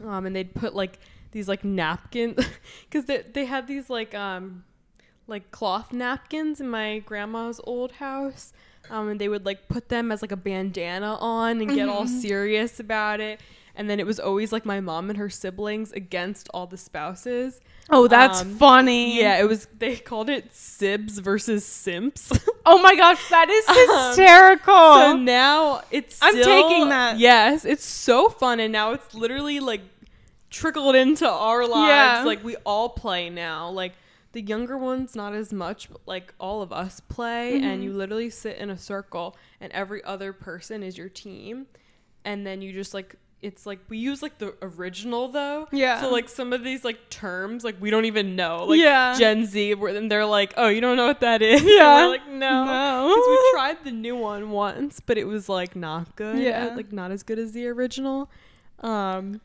Speaker 2: Um and they'd put like these like napkins cuz they they had these like um like cloth napkins in my grandma's old house. Um, and they would like put them as like a bandana on and get all
Speaker 1: Mhm.
Speaker 2: serious about it. And then it was always like my mom and her siblings against all the spouses.
Speaker 1: Oh, that's
Speaker 2: Um,
Speaker 1: funny.
Speaker 2: Yeah, it was. They called it Sibs versus Simps.
Speaker 1: Oh my gosh, that is
Speaker 2: Um,
Speaker 1: hysterical.
Speaker 2: so now it's.
Speaker 1: I'm
Speaker 2: still-
Speaker 1: taking that.
Speaker 2: Yes, it's so fun, and now it's literally like trickled into our lives.
Speaker 1: Yeah.
Speaker 2: Like we all play now. Like the younger ones, not as much, but like all of us play, and
Speaker 1: Mhm.
Speaker 2: you literally sit in a circle, and every other person is your team, and then you just like. It's like we use like the original though.
Speaker 1: Yeah.
Speaker 2: So like some of these like terms like we don't even know. Like
Speaker 1: Yeah.
Speaker 2: Gen Z where then they're like, "Oh, you don't know what that is?"
Speaker 1: Yeah.
Speaker 2: like, "No."
Speaker 1: No.
Speaker 2: Because we tried the new one once, but it was like not good.
Speaker 1: Yeah.
Speaker 2: Like not as good as the original. Um,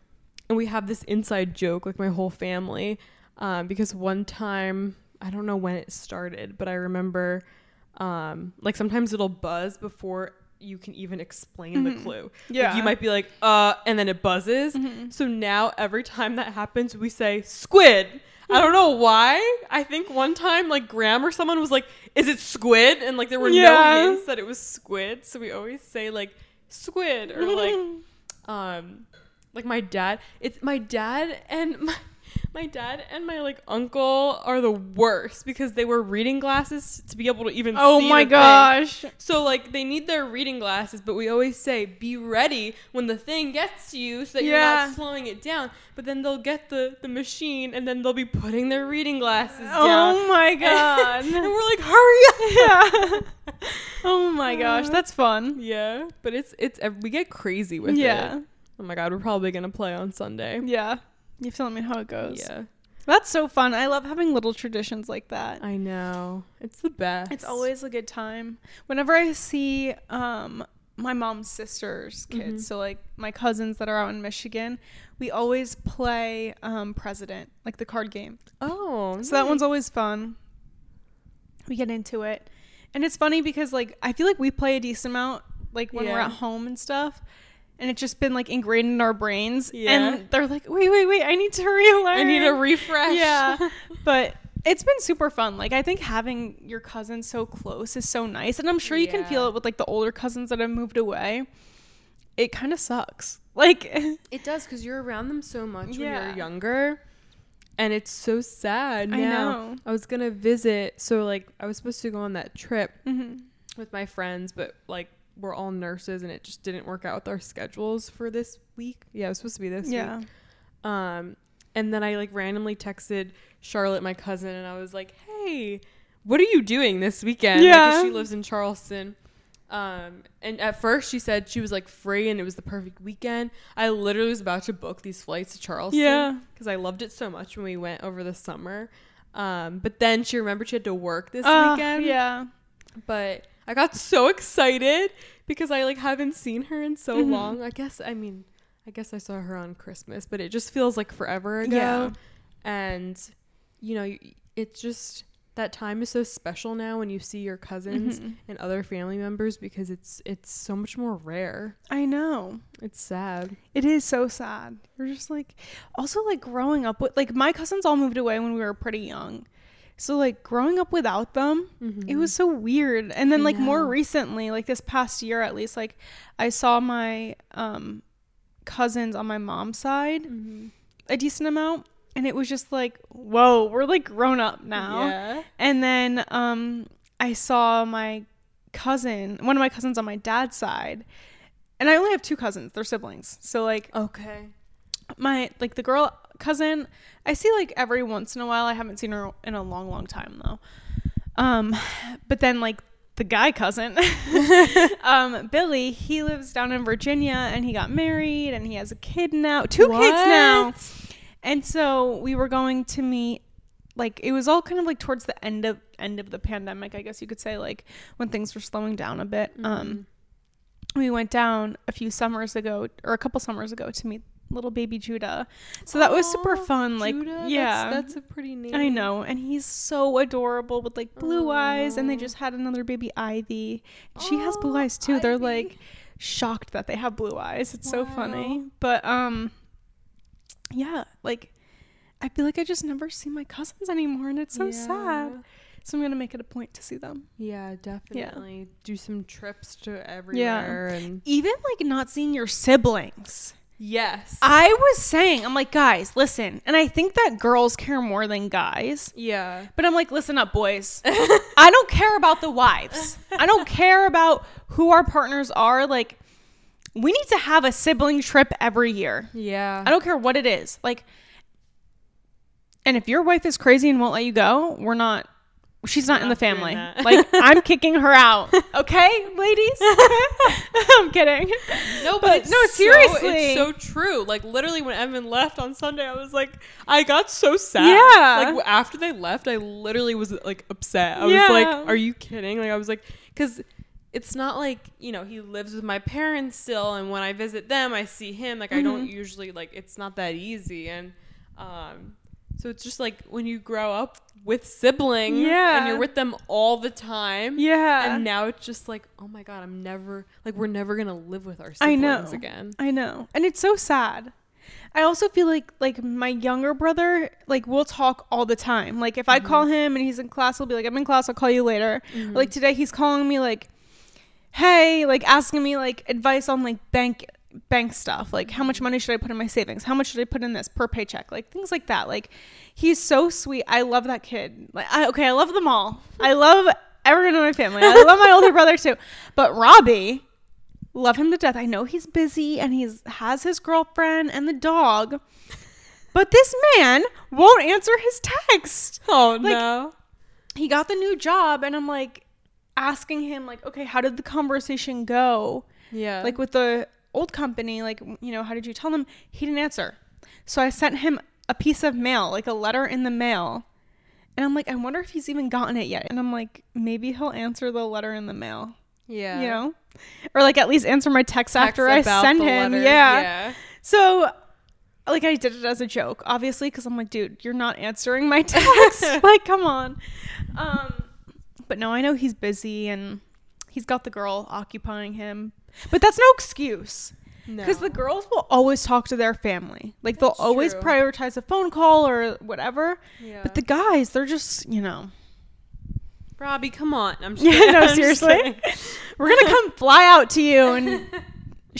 Speaker 2: and we have this inside joke, like my whole family, um, because one time I don't know when it started, but I remember, um, like sometimes it'll buzz before you can even explain the
Speaker 1: Mhm.
Speaker 2: clue.
Speaker 1: Yeah.
Speaker 2: Like you might be like, uh, and then it buzzes.
Speaker 1: Mhm.
Speaker 2: So now every time that happens, we say squid. I don't know why. I think one time like Graham or someone was like, "Is it squid?" And like there were
Speaker 1: Yeah.
Speaker 2: no hints that it was squid. So we always say like squid or like um like my dad. It's my dad and my my dad and my like uncle are the worst because they wear reading glasses to be able to even
Speaker 1: oh
Speaker 2: see.
Speaker 1: oh my
Speaker 2: the thing.
Speaker 1: gosh.
Speaker 2: So like they need their reading glasses, but we always say be ready when the thing gets to you so that you're not slowing it down. But then they'll get the the machine and then they'll be putting their reading glasses oh down.
Speaker 1: Oh my god.
Speaker 2: and we're like, hurry up.
Speaker 1: yeah. Oh my gosh, uh, that's fun.
Speaker 2: yeah, but it's it's we get crazy with
Speaker 1: Yeah.
Speaker 2: it. Oh my god, we're probably gonna play on Sunday.
Speaker 1: Yeah. You have to let me know how it goes.
Speaker 2: Yeah,
Speaker 1: That's so fun. I love having little traditions like that.
Speaker 2: I know. It's the best.
Speaker 1: It's always a good time. Whenever I see um my mom's sister's kids,
Speaker 2: Mhm.
Speaker 1: so like my cousins that are out in Michigan, we always play um president, like the card game.
Speaker 2: oh.
Speaker 1: So that one's always fun. We get into it. And it's funny because like I feel like we play a decent amount like when we're at home and stuff. And it's just been like ingrained in our brains.
Speaker 2: Yeah.
Speaker 1: And they're like, wait, wait, wait, I need to relearn.
Speaker 2: I need a refresh.
Speaker 1: Yeah. but it's been super fun. Like I think having your cousins so close is so nice. And I'm sure you can feel it with like the older cousins that have moved away. It kind of sucks. Like
Speaker 2: It does because you're around them so much when you're younger, and it's so sad.
Speaker 1: I
Speaker 2: now.
Speaker 1: know.
Speaker 2: I was gonna visit, so like I was supposed to go on that trip
Speaker 1: mhm.
Speaker 2: with my friends, but like we're all nurses, and it just didn't work out with our schedules for this week. Yeah, it was supposed to be this
Speaker 1: yeah.
Speaker 2: week. Um, and then I like randomly texted Charlotte, my cousin, and I was like, "Hey, what are you doing this weekend?" Like,
Speaker 1: Yeah.
Speaker 2: she lives in Charleston. Um, and at first she said she was like free and it was the perfect weekend. I literally was about to book these flights to Charleston.
Speaker 1: Yeah.
Speaker 2: Because I loved it so much when we went over the summer. Um, but then she remembered she had to work this
Speaker 1: Uh,
Speaker 2: weekend.
Speaker 1: Yeah.
Speaker 2: But I got so excited because I like haven't seen her in so
Speaker 1: Mhm.
Speaker 2: long. I guess I mean I guess I saw her on Christmas, but it just feels like forever ago.
Speaker 1: Yeah.
Speaker 2: And you know, it's just that time is so special now when you see your cousins
Speaker 1: Mhm.
Speaker 2: and other family members because it's it's so much more rare.
Speaker 1: I know.
Speaker 2: It's sad.
Speaker 1: It is so sad. You're just like, also like growing up with like my cousins all moved away when we were pretty young, so like growing up without them, it was so weird. And then
Speaker 2: I
Speaker 1: like more recently, like this past year at least, like I saw my um cousins on my mom's side
Speaker 2: Mm-hmm.
Speaker 1: a decent amount, and it was just like, whoa, we're like grown up now.
Speaker 2: Yeah.
Speaker 1: And then um I saw my cousin, one of my cousins on my dad's side. And I only have two cousins, they're siblings. So like
Speaker 2: Okay.
Speaker 1: my like the girl cousin, I see like every once in a while. I haven't seen her in a long long time though. Um but then like the guy cousin um Billy, he lives down in Virginia and he got married and he has a kid now. Two kids now. And so we were going to meet like it was all kind of like towards the end of end of the pandemic, I guess you could say like when things were slowing down a bit.
Speaker 2: Mm-hmm.
Speaker 1: Um we went down a few summers ago or a couple summers ago to meet little baby Judah. So that was super fun like
Speaker 2: Judah?
Speaker 1: yeah.
Speaker 2: That's, that's a pretty name.
Speaker 1: I know, and he's so adorable with like blue eyes, and they just had another baby Ivy. She has blue eyes too. They're like shocked that they have blue eyes. It's so funny. But um yeah, like I feel like I just never see my cousins anymore and it's so sad. So I'm going to make it a point to see them.
Speaker 2: Yeah, definitely. Do some trips to everywhere Yeah. and
Speaker 1: Even like not seeing your siblings.
Speaker 2: Yes.
Speaker 1: I was saying, I'm like, guys, listen. And I think that girls care more than guys.
Speaker 2: yeah.
Speaker 1: But I'm like, listen up, boys. I don't care about the wives. I don't care about who our partners are. Like, we need to have a sibling trip every year.
Speaker 2: Yeah.
Speaker 1: I don't care what it is. Like, and if your wife is crazy and won't let you go, we're not. She's not in the family. Like, I'm kicking her out. Okay, ladies. I'm kidding.
Speaker 2: No,
Speaker 1: But
Speaker 2: but,
Speaker 1: no, seriously.
Speaker 2: it's so true. Like literally, when Evan left on Sunday, I was like, I got so sad.
Speaker 1: Yeah.
Speaker 2: Like after they left, I literally was like upset. I
Speaker 1: Yeah.
Speaker 2: was like, Are you kidding? Like I was like, because it's not like you know he lives with my parents still, and when I visit them, I see him. Like I don't
Speaker 1: Mm-hmm.
Speaker 2: usually like it's not that easy, and um, So it's just like when you grow up with siblings
Speaker 1: Yeah.
Speaker 2: and you're with them all the time.
Speaker 1: Yeah.
Speaker 2: And now it's just like, oh my god, I'm never like we're never gonna live with our
Speaker 1: I
Speaker 2: siblings
Speaker 1: know.
Speaker 2: again.
Speaker 1: I know. And it's so sad. I also feel like like my younger brother, like we'll talk all the time. Like if I mm-hmm. call him and he's in class, he'll be like, I'm in class, I'll call you later. Or, like mm-hmm. today he's calling me like, Hey, like asking me like advice on like bank bank stuff. Like how much money should I put in my savings? How much should I put in this per paycheck? Like things like that. Like he's so sweet. I love that kid. Like I okay, I love them all. I love everyone in my family. I love my older brother too. But Robbie, love him to death. I know he's busy and he's has his girlfriend and the dog. But this man won't answer his text.
Speaker 2: Oh
Speaker 1: Like,
Speaker 2: no.
Speaker 1: He got the new job and I'm like asking him like, "Okay, how did the conversation go?"
Speaker 2: Yeah.
Speaker 1: Like with the old company, like, you know, how did you tell them? He didn't answer. So I sent him a piece of mail, like a letter in the mail. And I'm like, I wonder if he's even gotten it yet. And I'm like, maybe he'll answer the letter in the mail.
Speaker 2: yeah.
Speaker 1: You know? Or like at least answer my text,
Speaker 2: Text
Speaker 1: after I send him. Yeah.
Speaker 2: Yeah.
Speaker 1: So like I did it as a joke, obviously, because I'm like, dude, you're not answering my text. like, come on. Um, but no, I know he's busy and he's got the girl occupying him. But that's no excuse.
Speaker 2: No.
Speaker 1: Because the girls will always talk to their family. Like they'll always
Speaker 2: true.
Speaker 1: prioritize a phone call or whatever.
Speaker 2: Yeah.
Speaker 1: But the guys, they're just, you know.
Speaker 2: Robbie, come on. I'm just
Speaker 1: Yeah, no, seriously. We're gonna come fly out to you and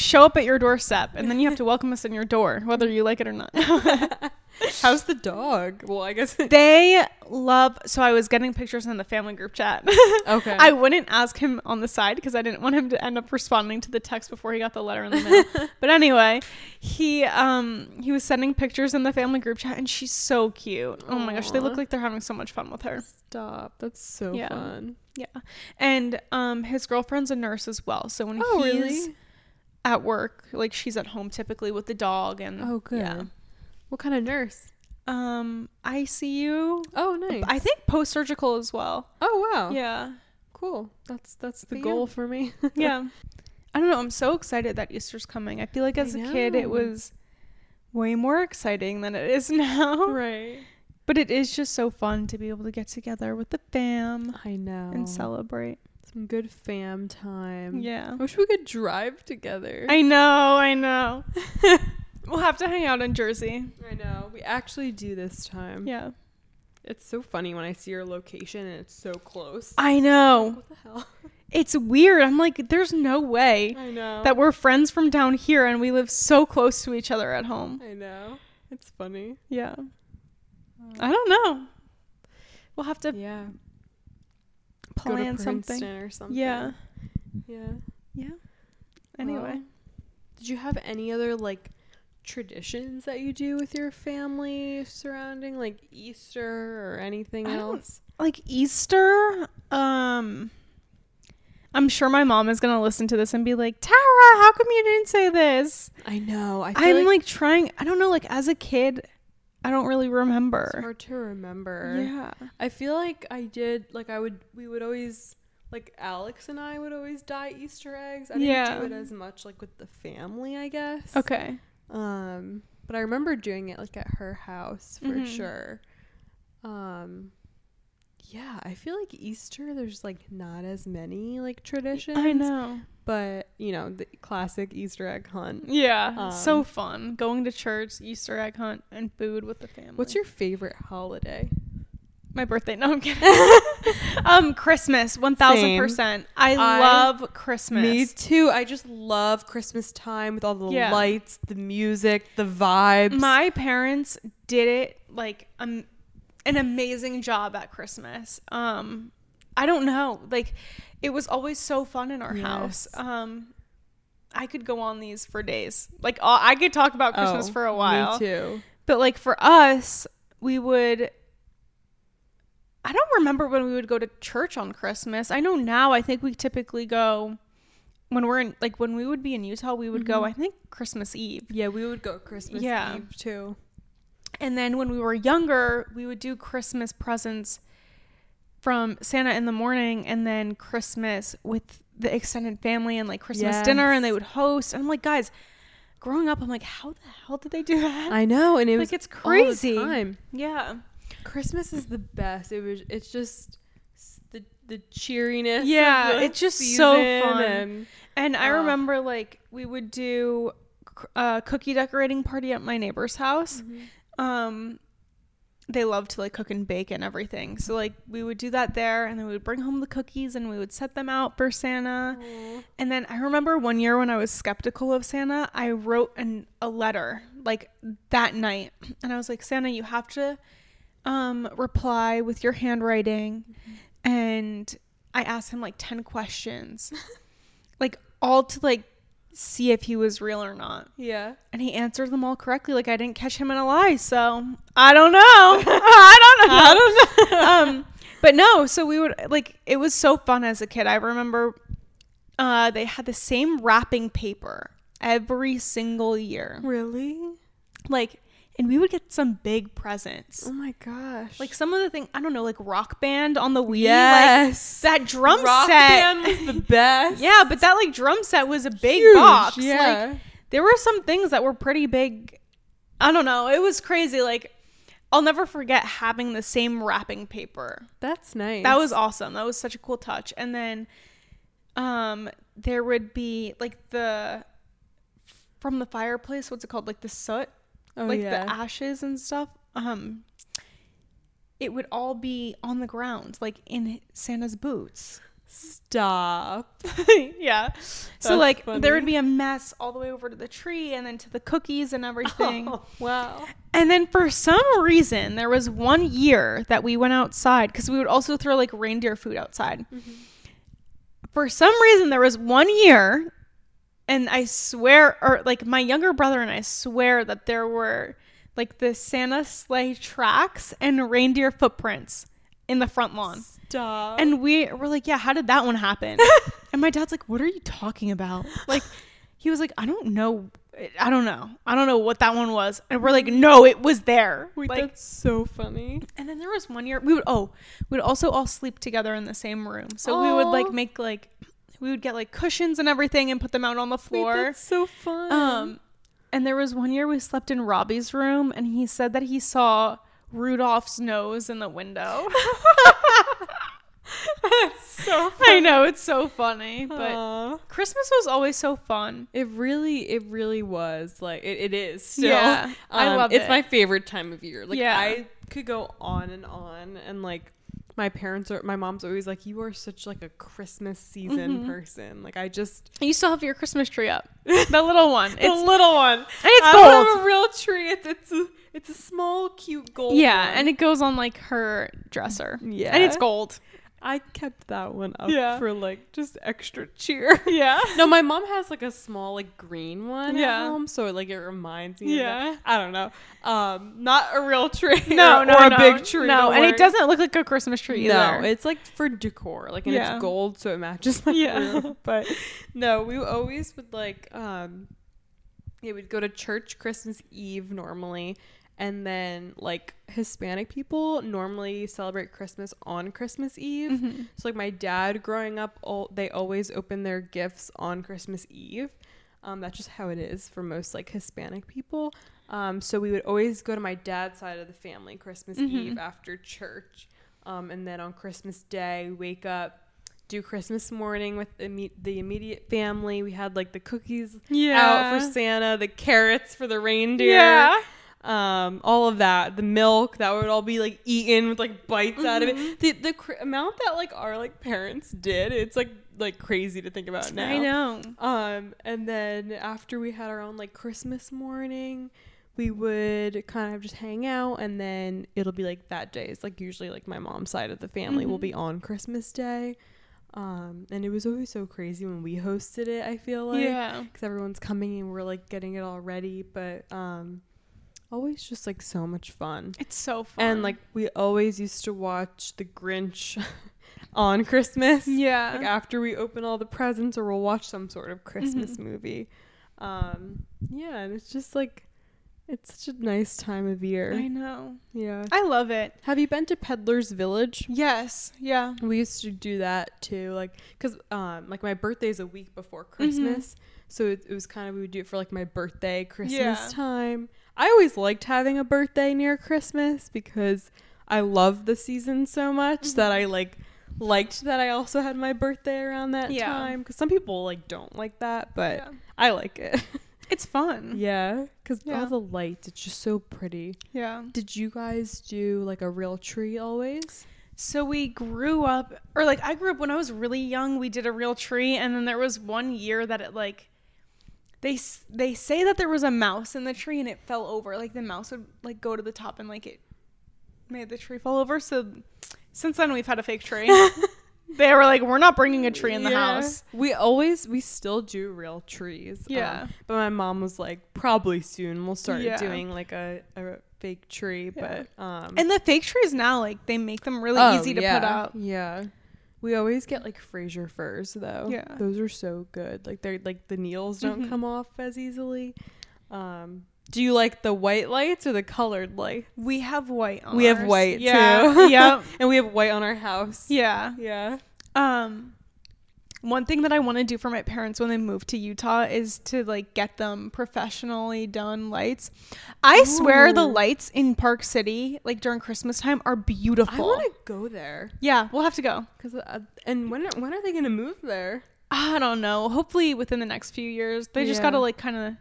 Speaker 1: show up at your doorstep and then you have to welcome us in your door, whether you like it or not.
Speaker 2: How's the dog? Well, I guess.
Speaker 1: they love so I was getting pictures in the family group chat.
Speaker 2: Okay.
Speaker 1: I wouldn't ask him on the side because I didn't want him to end up responding to the text before he got the letter in the mail. but anyway, he um he was sending pictures in the family group chat and she's so cute. Oh my gosh, they look like they're having so much fun with her.
Speaker 2: Stop. That's so
Speaker 1: Yeah.
Speaker 2: fun.
Speaker 1: Yeah. And um his girlfriend's a nurse as well. So when
Speaker 2: Oh,
Speaker 1: he's
Speaker 2: really?
Speaker 1: At work, like she's at home typically with the dog and
Speaker 2: Oh, good.
Speaker 1: Yeah.
Speaker 2: What kind of nurse?
Speaker 1: Um ICU.
Speaker 2: Oh, nice.
Speaker 1: I think post surgical as well.
Speaker 2: Oh, wow.
Speaker 1: Yeah.
Speaker 2: Cool. That's that's the goal for me.
Speaker 1: yeah. I don't know. I'm so excited that Easter's coming. I feel like
Speaker 2: I
Speaker 1: as a kid it was way more exciting than it is now.
Speaker 2: right.
Speaker 1: But it is just so fun to be able to get together with the fam
Speaker 2: I know.
Speaker 1: and celebrate.
Speaker 2: Some good fam time.
Speaker 1: Yeah.
Speaker 2: I wish we could drive together.
Speaker 1: I know, I know. we'll have to hang out in Jersey.
Speaker 2: I know. We actually do this time.
Speaker 1: Yeah.
Speaker 2: It's so funny when I see your location and it's so close.
Speaker 1: I know.
Speaker 2: What the hell?
Speaker 1: It's weird. I'm like, there's no way
Speaker 2: I know.
Speaker 1: that we're friends from down here and we live so close to each other at home.
Speaker 2: I know. It's funny.
Speaker 1: Yeah. Uh, I don't know. We'll have to
Speaker 2: Yeah.
Speaker 1: Plan
Speaker 2: Go to
Speaker 1: something.
Speaker 2: Or something.
Speaker 1: Yeah.
Speaker 2: Yeah.
Speaker 1: Yeah. Anyway.
Speaker 2: Well, Did you have any other like traditions that you do with your family surrounding like Easter or anything
Speaker 1: I
Speaker 2: else?
Speaker 1: like Easter, um I'm sure my mom is gonna listen to this and be like, Tarah, how come you didn't say this?
Speaker 2: I know. I
Speaker 1: I'm
Speaker 2: like,
Speaker 1: like, trying I don't know, like as a kid, I don't really
Speaker 2: it's
Speaker 1: remember.
Speaker 2: hard to remember.
Speaker 1: Yeah.
Speaker 2: I feel like I did like I would we would always like Alex and I would always dye Easter eggs. I didn't
Speaker 1: Yeah.
Speaker 2: do it as much like with the family, I guess.
Speaker 1: Okay.
Speaker 2: Um, but I remember doing it like at her house for
Speaker 1: Mhm.
Speaker 2: sure. Um, yeah, I feel like Easter there's like not as many like traditions.
Speaker 1: I know.
Speaker 2: But you know the classic Easter egg hunt.
Speaker 1: Yeah. so
Speaker 2: Um,
Speaker 1: fun. Going to church, Easter egg hunt, and food with the family.
Speaker 2: What's your favorite holiday?
Speaker 1: my birthday? No, I'm kidding. um, Christmas, one thousand percent. I
Speaker 2: I-
Speaker 1: love Christmas.
Speaker 2: Me too. I just love Christmas time with all the
Speaker 1: Yeah.
Speaker 2: lights, the music, the vibes.
Speaker 1: My parents did it like um, an amazing job at Christmas. Um, I don't know, like it was always so fun in our house. Um, I could go on these for days. Like uh, I could talk about Christmas
Speaker 2: Oh,
Speaker 1: for a while.
Speaker 2: Me too.
Speaker 1: But like for us, we would. I don't remember when we would go to church on Christmas. I know now. I think we typically go when we're in like when we would be in Utah. We would go.
Speaker 2: Mhm.
Speaker 1: I think Christmas Eve.
Speaker 2: Yeah, we would go Christmas
Speaker 1: Yeah.
Speaker 2: Eve too.
Speaker 1: And then when we were younger, we would do Christmas presents from Santa in the morning and then Christmas with the extended family and like Christmas dinner and they would host. And I'm like, guys, growing up, I'm like, how the hell did they do that?
Speaker 2: I know, and it was
Speaker 1: Like,
Speaker 2: was
Speaker 1: it's crazy. yeah.
Speaker 2: Christmas is the best. It was. It's just the the cheeriness.
Speaker 1: Yeah,
Speaker 2: the
Speaker 1: it's just so fun.
Speaker 2: and-
Speaker 1: And I
Speaker 2: Ugh.
Speaker 1: remember like we would do a cookie decorating party at my neighbor's house. Um they love to like cook and bake and everything. So like we would do that there and then we would bring home the cookies and we would set them out for Santa.
Speaker 2: Aw.
Speaker 1: And then I remember one year when I was skeptical of Santa, I wrote an, a letter like that night. And I was like, Santa, you have to um, reply with your handwriting. And I asked him like 10 questions, like all to like see if he was real or not.
Speaker 2: Yeah.
Speaker 1: And he answered them all correctly. Like I didn't catch him in a lie. So I don't know. I don't know.
Speaker 2: I don't know.
Speaker 1: um, but no, so we would like it was so fun as a kid. I remember uh, they had the same wrapping paper every single year.
Speaker 2: really?
Speaker 1: Like, and we would get some big presents.
Speaker 2: Oh my gosh.
Speaker 1: Like some of the thing I don't know, like Rock Band on the Wii.
Speaker 2: yes.
Speaker 1: Like that drum
Speaker 2: Rock
Speaker 1: set.
Speaker 2: band was the best.
Speaker 1: yeah, but that like drum set was a big
Speaker 2: Huge,
Speaker 1: box. Like
Speaker 2: Yeah.
Speaker 1: there were some things that were pretty big. I don't know. It was crazy. Like I'll never forget having the same wrapping paper.
Speaker 2: That's nice.
Speaker 1: That was awesome. That was such a cool touch. And then um there would be like the from the fireplace, what's it called? Like the soot,
Speaker 2: oh,
Speaker 1: like
Speaker 2: yeah.
Speaker 1: the ashes and stuff. Um it would all be on the ground, like in Santa's boots.
Speaker 2: Stop.
Speaker 1: yeah. So like
Speaker 2: funny.
Speaker 1: there would be a mess all the way over to the tree and then to the cookies and everything.
Speaker 2: Oh, wow.
Speaker 1: And then for some reason, there was one year that we went outside because we would also throw like reindeer food outside. For some reason, there was one year, and I swear, or like my younger brother and I swear that there were like the Santa sleigh tracks and reindeer footprints in the front lawn.
Speaker 2: Stop.
Speaker 1: And we were like, yeah, how did that one happen? and my dad's like, what are you talking about? Like, he was like, I don't know. I don't know. I don't know what that one was. And we're like, no, it was there.
Speaker 2: Wait,
Speaker 1: like,
Speaker 2: that's so funny.
Speaker 1: and then there was one year we would oh, we would also all sleep together in the same room. So we would like make like we would get like cushions and everything and put them out on the
Speaker 2: Wait,
Speaker 1: floor.
Speaker 2: that's so fun.
Speaker 1: um and there was one year we slept in Robbie's room and he said that he saw Rudolph's nose in the window.
Speaker 2: that's so
Speaker 1: I know it's so funny, but
Speaker 2: Aw.
Speaker 1: Christmas was always so fun.
Speaker 2: It really, it really was like it, it is. Still.
Speaker 1: Yeah, I
Speaker 2: Um,
Speaker 1: love
Speaker 2: It's
Speaker 1: it.
Speaker 2: my favorite time of year. Like
Speaker 1: Yeah.
Speaker 2: I could go on and on, and like my parents are, my mom's always like, "You are such like a Christmas season
Speaker 1: Mhm.
Speaker 2: person." Like I just
Speaker 1: You still have your Christmas tree up, the little one.
Speaker 2: the little one,
Speaker 1: and it's
Speaker 2: I don't
Speaker 1: gold.
Speaker 2: have a real tree. It's it's a it's a small, cute gold.
Speaker 1: Yeah,
Speaker 2: one.
Speaker 1: and it goes on like her dresser.
Speaker 2: yeah,
Speaker 1: and it's gold.
Speaker 2: I kept that one up
Speaker 1: Yeah.
Speaker 2: for like just extra cheer.
Speaker 1: Yeah.
Speaker 2: No, my mom has like a small like green one
Speaker 1: Yeah.
Speaker 2: at home, so like it reminds me.
Speaker 1: Yeah.
Speaker 2: I don't know. Um, not a real tree.
Speaker 1: No,
Speaker 2: or,
Speaker 1: no,
Speaker 2: or a
Speaker 1: no,
Speaker 2: big tree.
Speaker 1: No, and
Speaker 2: worry.
Speaker 1: it doesn't look like a Christmas tree
Speaker 2: No,
Speaker 1: either.
Speaker 2: it's like for decor, like and
Speaker 1: Yeah.
Speaker 2: it's gold, so it matches my
Speaker 1: Yeah.
Speaker 2: room. But no, we always would like um, yeah, we'd go to church Christmas Eve normally, and then like Hispanic people normally celebrate Christmas on Christmas Eve.
Speaker 1: Mhm.
Speaker 2: So like my dad growing up, all, they always open their gifts on Christmas Eve. Um, that's just how it is for most like Hispanic people. Um, so we would always go to my dad's side of the family Christmas
Speaker 1: Mhm.
Speaker 2: Eve after church, um, and then on Christmas Day wake up, do Christmas morning with the, imme- the immediate family. We had like the cookies out for Santa, the carrots for the reindeer
Speaker 1: Yeah.
Speaker 2: Um, all of that, the milk that would all be like eaten with like bites out of
Speaker 1: Mm-hmm.
Speaker 2: it. The the cr- amount that like our like parents did, it's like like crazy to think about now.
Speaker 1: I know.
Speaker 2: Um, and then after we had our own like Christmas morning, we would kind of just hang out, and then it'll be like that day. It's like usually like my mom's side of the family will
Speaker 1: Mhm.
Speaker 2: be on Christmas Day. Um, and it was always so crazy when we hosted it. I feel like
Speaker 1: yeah.
Speaker 2: because everyone's coming and we're like getting it all ready but um always just like so much fun
Speaker 1: It's so fun.
Speaker 2: and like we always used to watch the grinch on christmas
Speaker 1: yeah.
Speaker 2: like after we open all the presents or we'll watch some sort of christmas
Speaker 1: Mhm.
Speaker 2: movie um yeah and it's just like It's such a nice time of year.
Speaker 1: I know.
Speaker 2: yeah.
Speaker 1: I love it.
Speaker 2: Have you been to Peddler's Village?
Speaker 1: Yes. Yeah.
Speaker 2: We used to do that too, like, cause um, like my birthday's a week before Christmas, so it, it was kind of we would do it for like my birthday, Christmas
Speaker 1: Yeah.
Speaker 2: time. I always liked having a birthday near Christmas because I love the season so much mm-hmm. that I like liked that I also had my birthday around that
Speaker 1: Yeah.
Speaker 2: time. Cause some people like don't like that, but
Speaker 1: Yeah.
Speaker 2: I like it.
Speaker 1: It's fun.
Speaker 2: yeah, cause
Speaker 1: Yeah.
Speaker 2: all the lights, it's just so pretty.
Speaker 1: Yeah.
Speaker 2: Did you guys do like a real tree always?
Speaker 1: So we grew up, or like I grew up when I was really young. We did a real tree, and then there was one year that it like they they say that there was a mouse in the tree and it fell over. Like the mouse would like go to the top and like it made the tree fall over. So since then we've had a fake tree. they were like, we're not bringing a tree in the
Speaker 2: Yeah.
Speaker 1: house.
Speaker 2: We always we still do real trees. um,
Speaker 1: Yeah.
Speaker 2: but my mom was like, probably soon we'll start
Speaker 1: Yeah.
Speaker 2: doing like a, a fake tree.
Speaker 1: Yeah.
Speaker 2: But um
Speaker 1: And the fake trees now, like they make them really
Speaker 2: oh,
Speaker 1: easy to put out.
Speaker 2: Yeah. We always get like Fraser firs though.
Speaker 1: Yeah.
Speaker 2: Those are so good. Like they're like the needles don't
Speaker 1: Mhm.
Speaker 2: come off as easily. Um do you like the white lights or the colored light?
Speaker 1: We have white on
Speaker 2: We have
Speaker 1: ours.
Speaker 2: white
Speaker 1: yeah.
Speaker 2: too.
Speaker 1: yeah.
Speaker 2: And we have white on our house.
Speaker 1: Yeah.
Speaker 2: Yeah.
Speaker 1: Um one thing that I want to do for my parents when they move to Utah is to like get them professionally done lights. I swear the lights in Park City like during Christmas time are beautiful.
Speaker 2: I want to go there.
Speaker 1: yeah, we'll have to go.
Speaker 2: Cause uh, and when when are they gonna move there?
Speaker 1: I don't know. Hopefully within the next few years. They just got to like kind of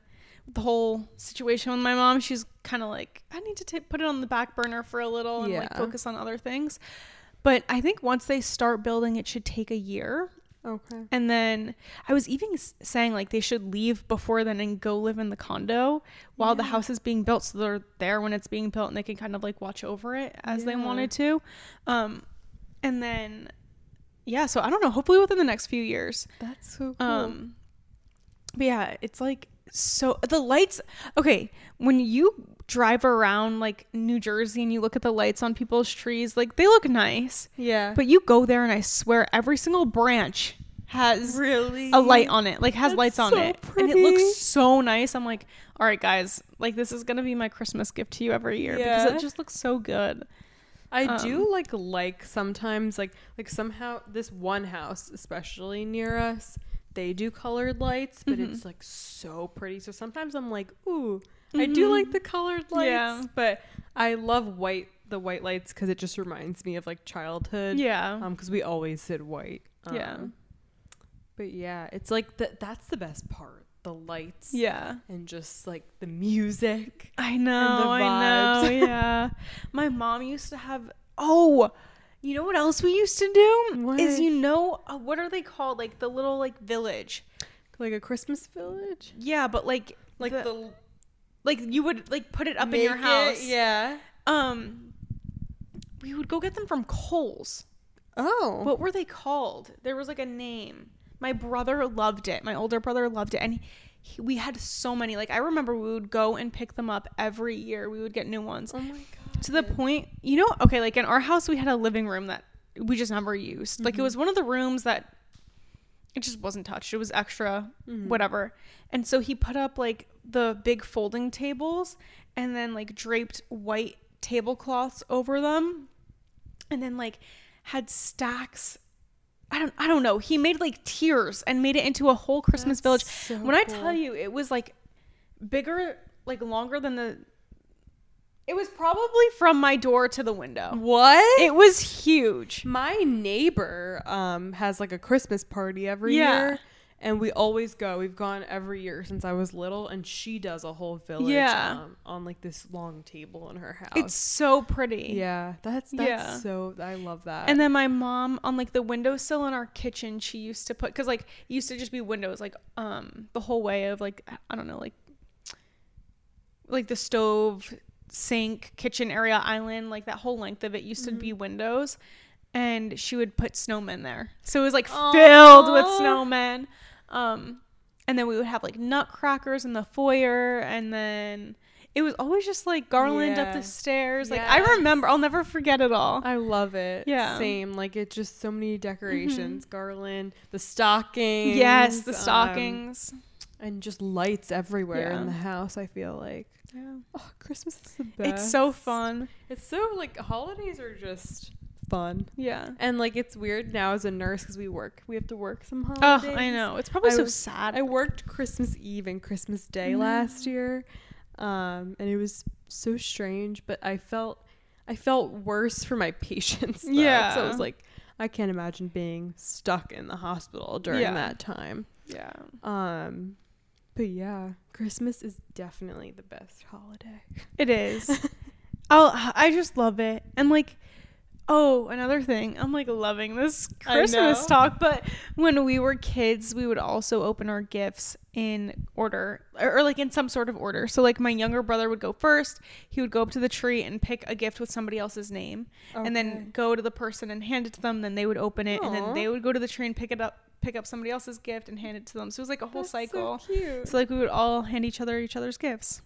Speaker 1: the whole situation with my mom. She's kind of like I need to ta- put it on the back burner for a little and like focus on other things. But I think once they start building it should take a year.
Speaker 2: Okay.
Speaker 1: And then I was even saying like they should leave before then and go live in the condo while the house is being built, so they're there when it's being built and they can kind of like watch over it as they wanted to. Um, and then yeah, so I don't know. Hopefully within the next few years.
Speaker 2: That's so cool.
Speaker 1: Um, but yeah, it's like so the lights. Okay, when you drive around like New Jersey and you look at the lights on people's trees, like they look nice.
Speaker 2: yeah.
Speaker 1: But you go there and I swear every single branch has
Speaker 2: really
Speaker 1: a light on it, like has
Speaker 2: That's
Speaker 1: lights on
Speaker 2: so
Speaker 1: it. And it looks so nice. I'm like, all right, guys, like this is gonna be my Christmas gift to you every year because it just looks so good.
Speaker 2: I
Speaker 1: um,
Speaker 2: do like like sometimes like like somehow this one house especially near us they do colored lights but
Speaker 1: Mhm.
Speaker 2: it's like so pretty so sometimes I'm like ooh I do like the colored lights
Speaker 1: Yeah.
Speaker 2: but I love white the white lights because it just reminds me of like childhood
Speaker 1: Yeah.
Speaker 2: um because we always did white
Speaker 1: Yeah.
Speaker 2: Um, but yeah it's like that that's the best part the lights
Speaker 1: yeah.
Speaker 2: and just like the music
Speaker 1: I know. I know. Yeah. My mom used to have. Oh, you know what else we used to do?
Speaker 2: What?
Speaker 1: Is you know uh, what are they called? Like the little like village.
Speaker 2: like a Christmas village
Speaker 1: Yeah, but like
Speaker 2: like
Speaker 1: the,
Speaker 2: the
Speaker 1: like you would like put it up in your
Speaker 2: Make it-
Speaker 1: house.
Speaker 2: yeah
Speaker 1: Um, we would go get them from Kohl's.
Speaker 2: oh
Speaker 1: What were they called? There was like a name. My brother loved it. My older brother loved it, and he, he, we had so many. Like I remember, we would go and pick them up every year. We would get new ones.
Speaker 2: Oh my god.
Speaker 1: to the point you know okay like in our house we had a living room that we just never used like it was one of the rooms that it just wasn't touched. It was extra mm-hmm. whatever. And so he put up like the big folding tables and then like draped white tablecloths over them and then like had stacks. I don't I don't know. He made like tiers and made it into a whole Christmas
Speaker 2: That's
Speaker 1: village.
Speaker 2: so
Speaker 1: when I tell you it was like bigger like longer than the it was probably from my door to the window.
Speaker 2: What?
Speaker 1: It was huge.
Speaker 2: my neighbor um has like a Christmas party every
Speaker 1: Yeah.
Speaker 2: year. And we always go. We've gone every year since I was little, and she does a whole village
Speaker 1: Yeah.
Speaker 2: um, on like this long table in her house.
Speaker 1: It's so pretty.
Speaker 2: yeah, that's that's
Speaker 1: Yeah.
Speaker 2: so. I love that.
Speaker 1: And then my mom on like the windowsill in our kitchen, she used to put cuz like it used to just be windows like um the whole way of like I don't know like like the stove, sink, kitchen area island, like that whole length of it used to be windows and she would put snowmen there. So it was like filled with snowmen. Um and then we would have like nutcrackers in the foyer and then it was always just like garland up the stairs. Like I remember, I'll never forget it all.
Speaker 2: I love it.
Speaker 1: Yeah.
Speaker 2: Same. Like it's just so many decorations, garland, the stockings.
Speaker 1: Yes, the
Speaker 2: um,
Speaker 1: stockings.
Speaker 2: and just lights everywhere
Speaker 1: Yeah.
Speaker 2: in the house. I feel like
Speaker 1: Yeah.
Speaker 2: oh, Christmas is the best.
Speaker 1: It's so fun.
Speaker 2: It's so like holidays are just fun.
Speaker 1: Yeah.
Speaker 2: And like it's weird now as a nurse because we work. We have to work some holidays. Oh.
Speaker 1: I know. It's probably
Speaker 2: I
Speaker 1: so
Speaker 2: was-
Speaker 1: sad.
Speaker 2: I worked Christmas Eve and Christmas Day last year, um, and it was so strange. But I felt I felt worse for my patients. Though, 'cause I
Speaker 1: Yeah.
Speaker 2: was like, I can't imagine being stuck in the hospital during
Speaker 1: Yeah.
Speaker 2: that time.
Speaker 1: yeah.
Speaker 2: Um, but yeah, Christmas is definitely the best holiday.
Speaker 1: It is. I'll, I just love it. And like, oh, another thing. I'm like loving this Christmas talk. But when we were kids, we would also open our gifts in order or, or, like in some sort of order. So like my younger brother would go first. He would go up to the tree and pick a gift with somebody else's name and then go to the person and hand it to them. Then they would open it and then they would go to the tree and pick it up, pick up somebody else's gift and hand it to them. So it was like a whole
Speaker 2: That's so
Speaker 1: cycle.
Speaker 2: cute.
Speaker 1: So like we would all hand each other each other's gifts.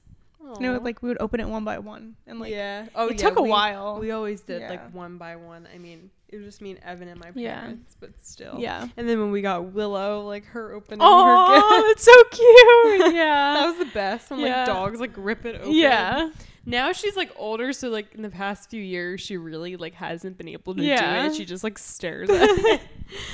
Speaker 1: You know, like we would open it one by one, and like
Speaker 2: yeah. Oh,
Speaker 1: it
Speaker 2: yeah,
Speaker 1: took a
Speaker 2: we-
Speaker 1: while.
Speaker 2: We always did
Speaker 1: Yeah.
Speaker 2: like one by one. I mean, it was just me and Evan and my
Speaker 1: Yeah.
Speaker 2: parents, but still.
Speaker 1: yeah.
Speaker 2: And then when we got Willow, like her opening her gift.
Speaker 1: Oh, that's so cute. Yeah, that
Speaker 2: was the best. When
Speaker 1: Yeah.
Speaker 2: like dogs like rip it open.
Speaker 1: yeah.
Speaker 2: Now she's like older, so like in the past few years, she really like hasn't been able to do it. She just like stares at it.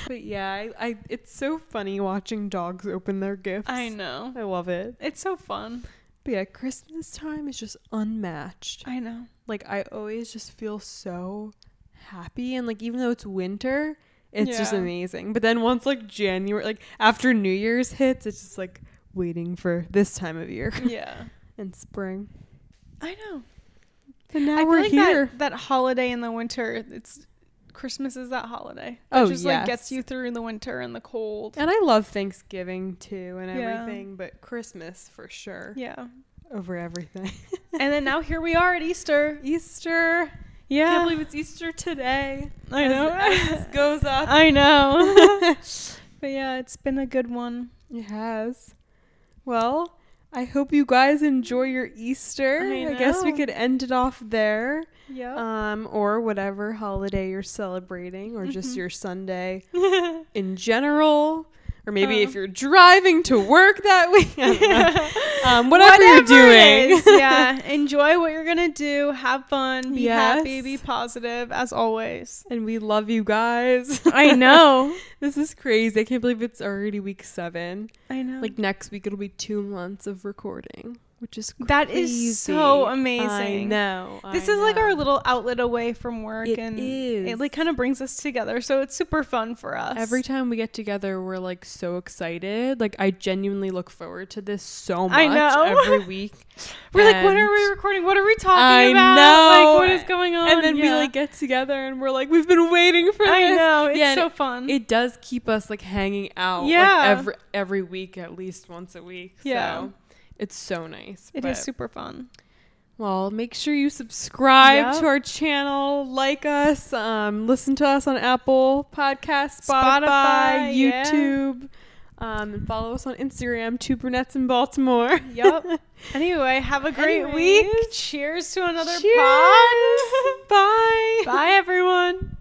Speaker 2: but yeah, I, I it's so funny watching dogs open their gifts.
Speaker 1: I know.
Speaker 2: I love it.
Speaker 1: It's so fun.
Speaker 2: But yeah, Christmas time is just unmatched.
Speaker 1: I know.
Speaker 2: Like I always just feel so happy and like even though it's winter, it's just amazing. But then once like January like after New Year's hits, it's just like waiting for this time of year
Speaker 1: Yeah.
Speaker 2: and spring.
Speaker 1: I know.
Speaker 2: And now
Speaker 1: I
Speaker 2: we're
Speaker 1: like
Speaker 2: here.
Speaker 1: That, that holiday in the winter, it's Christmas is that holiday. Oh, it
Speaker 2: Oh,
Speaker 1: just like gets you through the winter and the cold.
Speaker 2: And I love Thanksgiving too and
Speaker 1: Yeah.
Speaker 2: everything, but Christmas for sure
Speaker 1: Yeah.
Speaker 2: over everything.
Speaker 1: and then now here we are at Easter.
Speaker 2: Easter.
Speaker 1: Yeah.
Speaker 2: I can't believe it's Easter today.
Speaker 1: I
Speaker 2: As-
Speaker 1: know.
Speaker 2: as goes up.
Speaker 1: I know. but yeah, it's been a good one.
Speaker 2: It has. Well, I hope you guys enjoy your Easter.
Speaker 1: I
Speaker 2: guess we could end it off there. Um, or whatever holiday you're celebrating, or just
Speaker 1: Mhm.
Speaker 2: your Sunday in general. Or maybe if you're driving to work that week. Um, whatever,
Speaker 1: Whatever
Speaker 2: you're doing.
Speaker 1: yeah. Enjoy what you're gonna do. Have fun. Be happy. Be positive, as always.
Speaker 2: and we love you guys.
Speaker 1: I know.
Speaker 2: this is crazy. I can't believe it's already week seven.
Speaker 1: I know.
Speaker 2: Like next week, it'll be two months of recording, which is crazy.
Speaker 1: That is so amazing.
Speaker 2: I know.
Speaker 1: this
Speaker 2: I
Speaker 1: is like our little outlet away from work,
Speaker 2: It
Speaker 1: and
Speaker 2: is.
Speaker 1: it like kind of brings us together. So it's super fun for us.
Speaker 2: Every time we get together, we're like so excited. Like I genuinely look forward to this so much
Speaker 1: I know.
Speaker 2: every week.
Speaker 1: we're like, when are we recording? What are we talking
Speaker 2: I
Speaker 1: about?
Speaker 2: know.
Speaker 1: Like, what is going on?
Speaker 2: And then we like get together and we're like, we've been waiting for this.
Speaker 1: I
Speaker 2: this.
Speaker 1: know. It's
Speaker 2: Yeah, and
Speaker 1: so fun.
Speaker 2: It does keep us like hanging out. like,
Speaker 1: Yeah.
Speaker 2: every every week, at least once a week.
Speaker 1: Yeah.
Speaker 2: So it's so nice.
Speaker 1: It is super fun.
Speaker 2: Well, make sure you subscribe
Speaker 1: Yep.
Speaker 2: to our channel, like us, um, listen to us on Apple Podcasts, Spotify,
Speaker 1: Spotify, yeah.
Speaker 2: YouTube, um, and follow us on Instagram, Two Brunettes in Baltimore.
Speaker 1: Yep. Anyway, have a great week. Cheers to another
Speaker 2: Cheers.
Speaker 1: pod.
Speaker 2: Bye.
Speaker 1: Bye, everyone.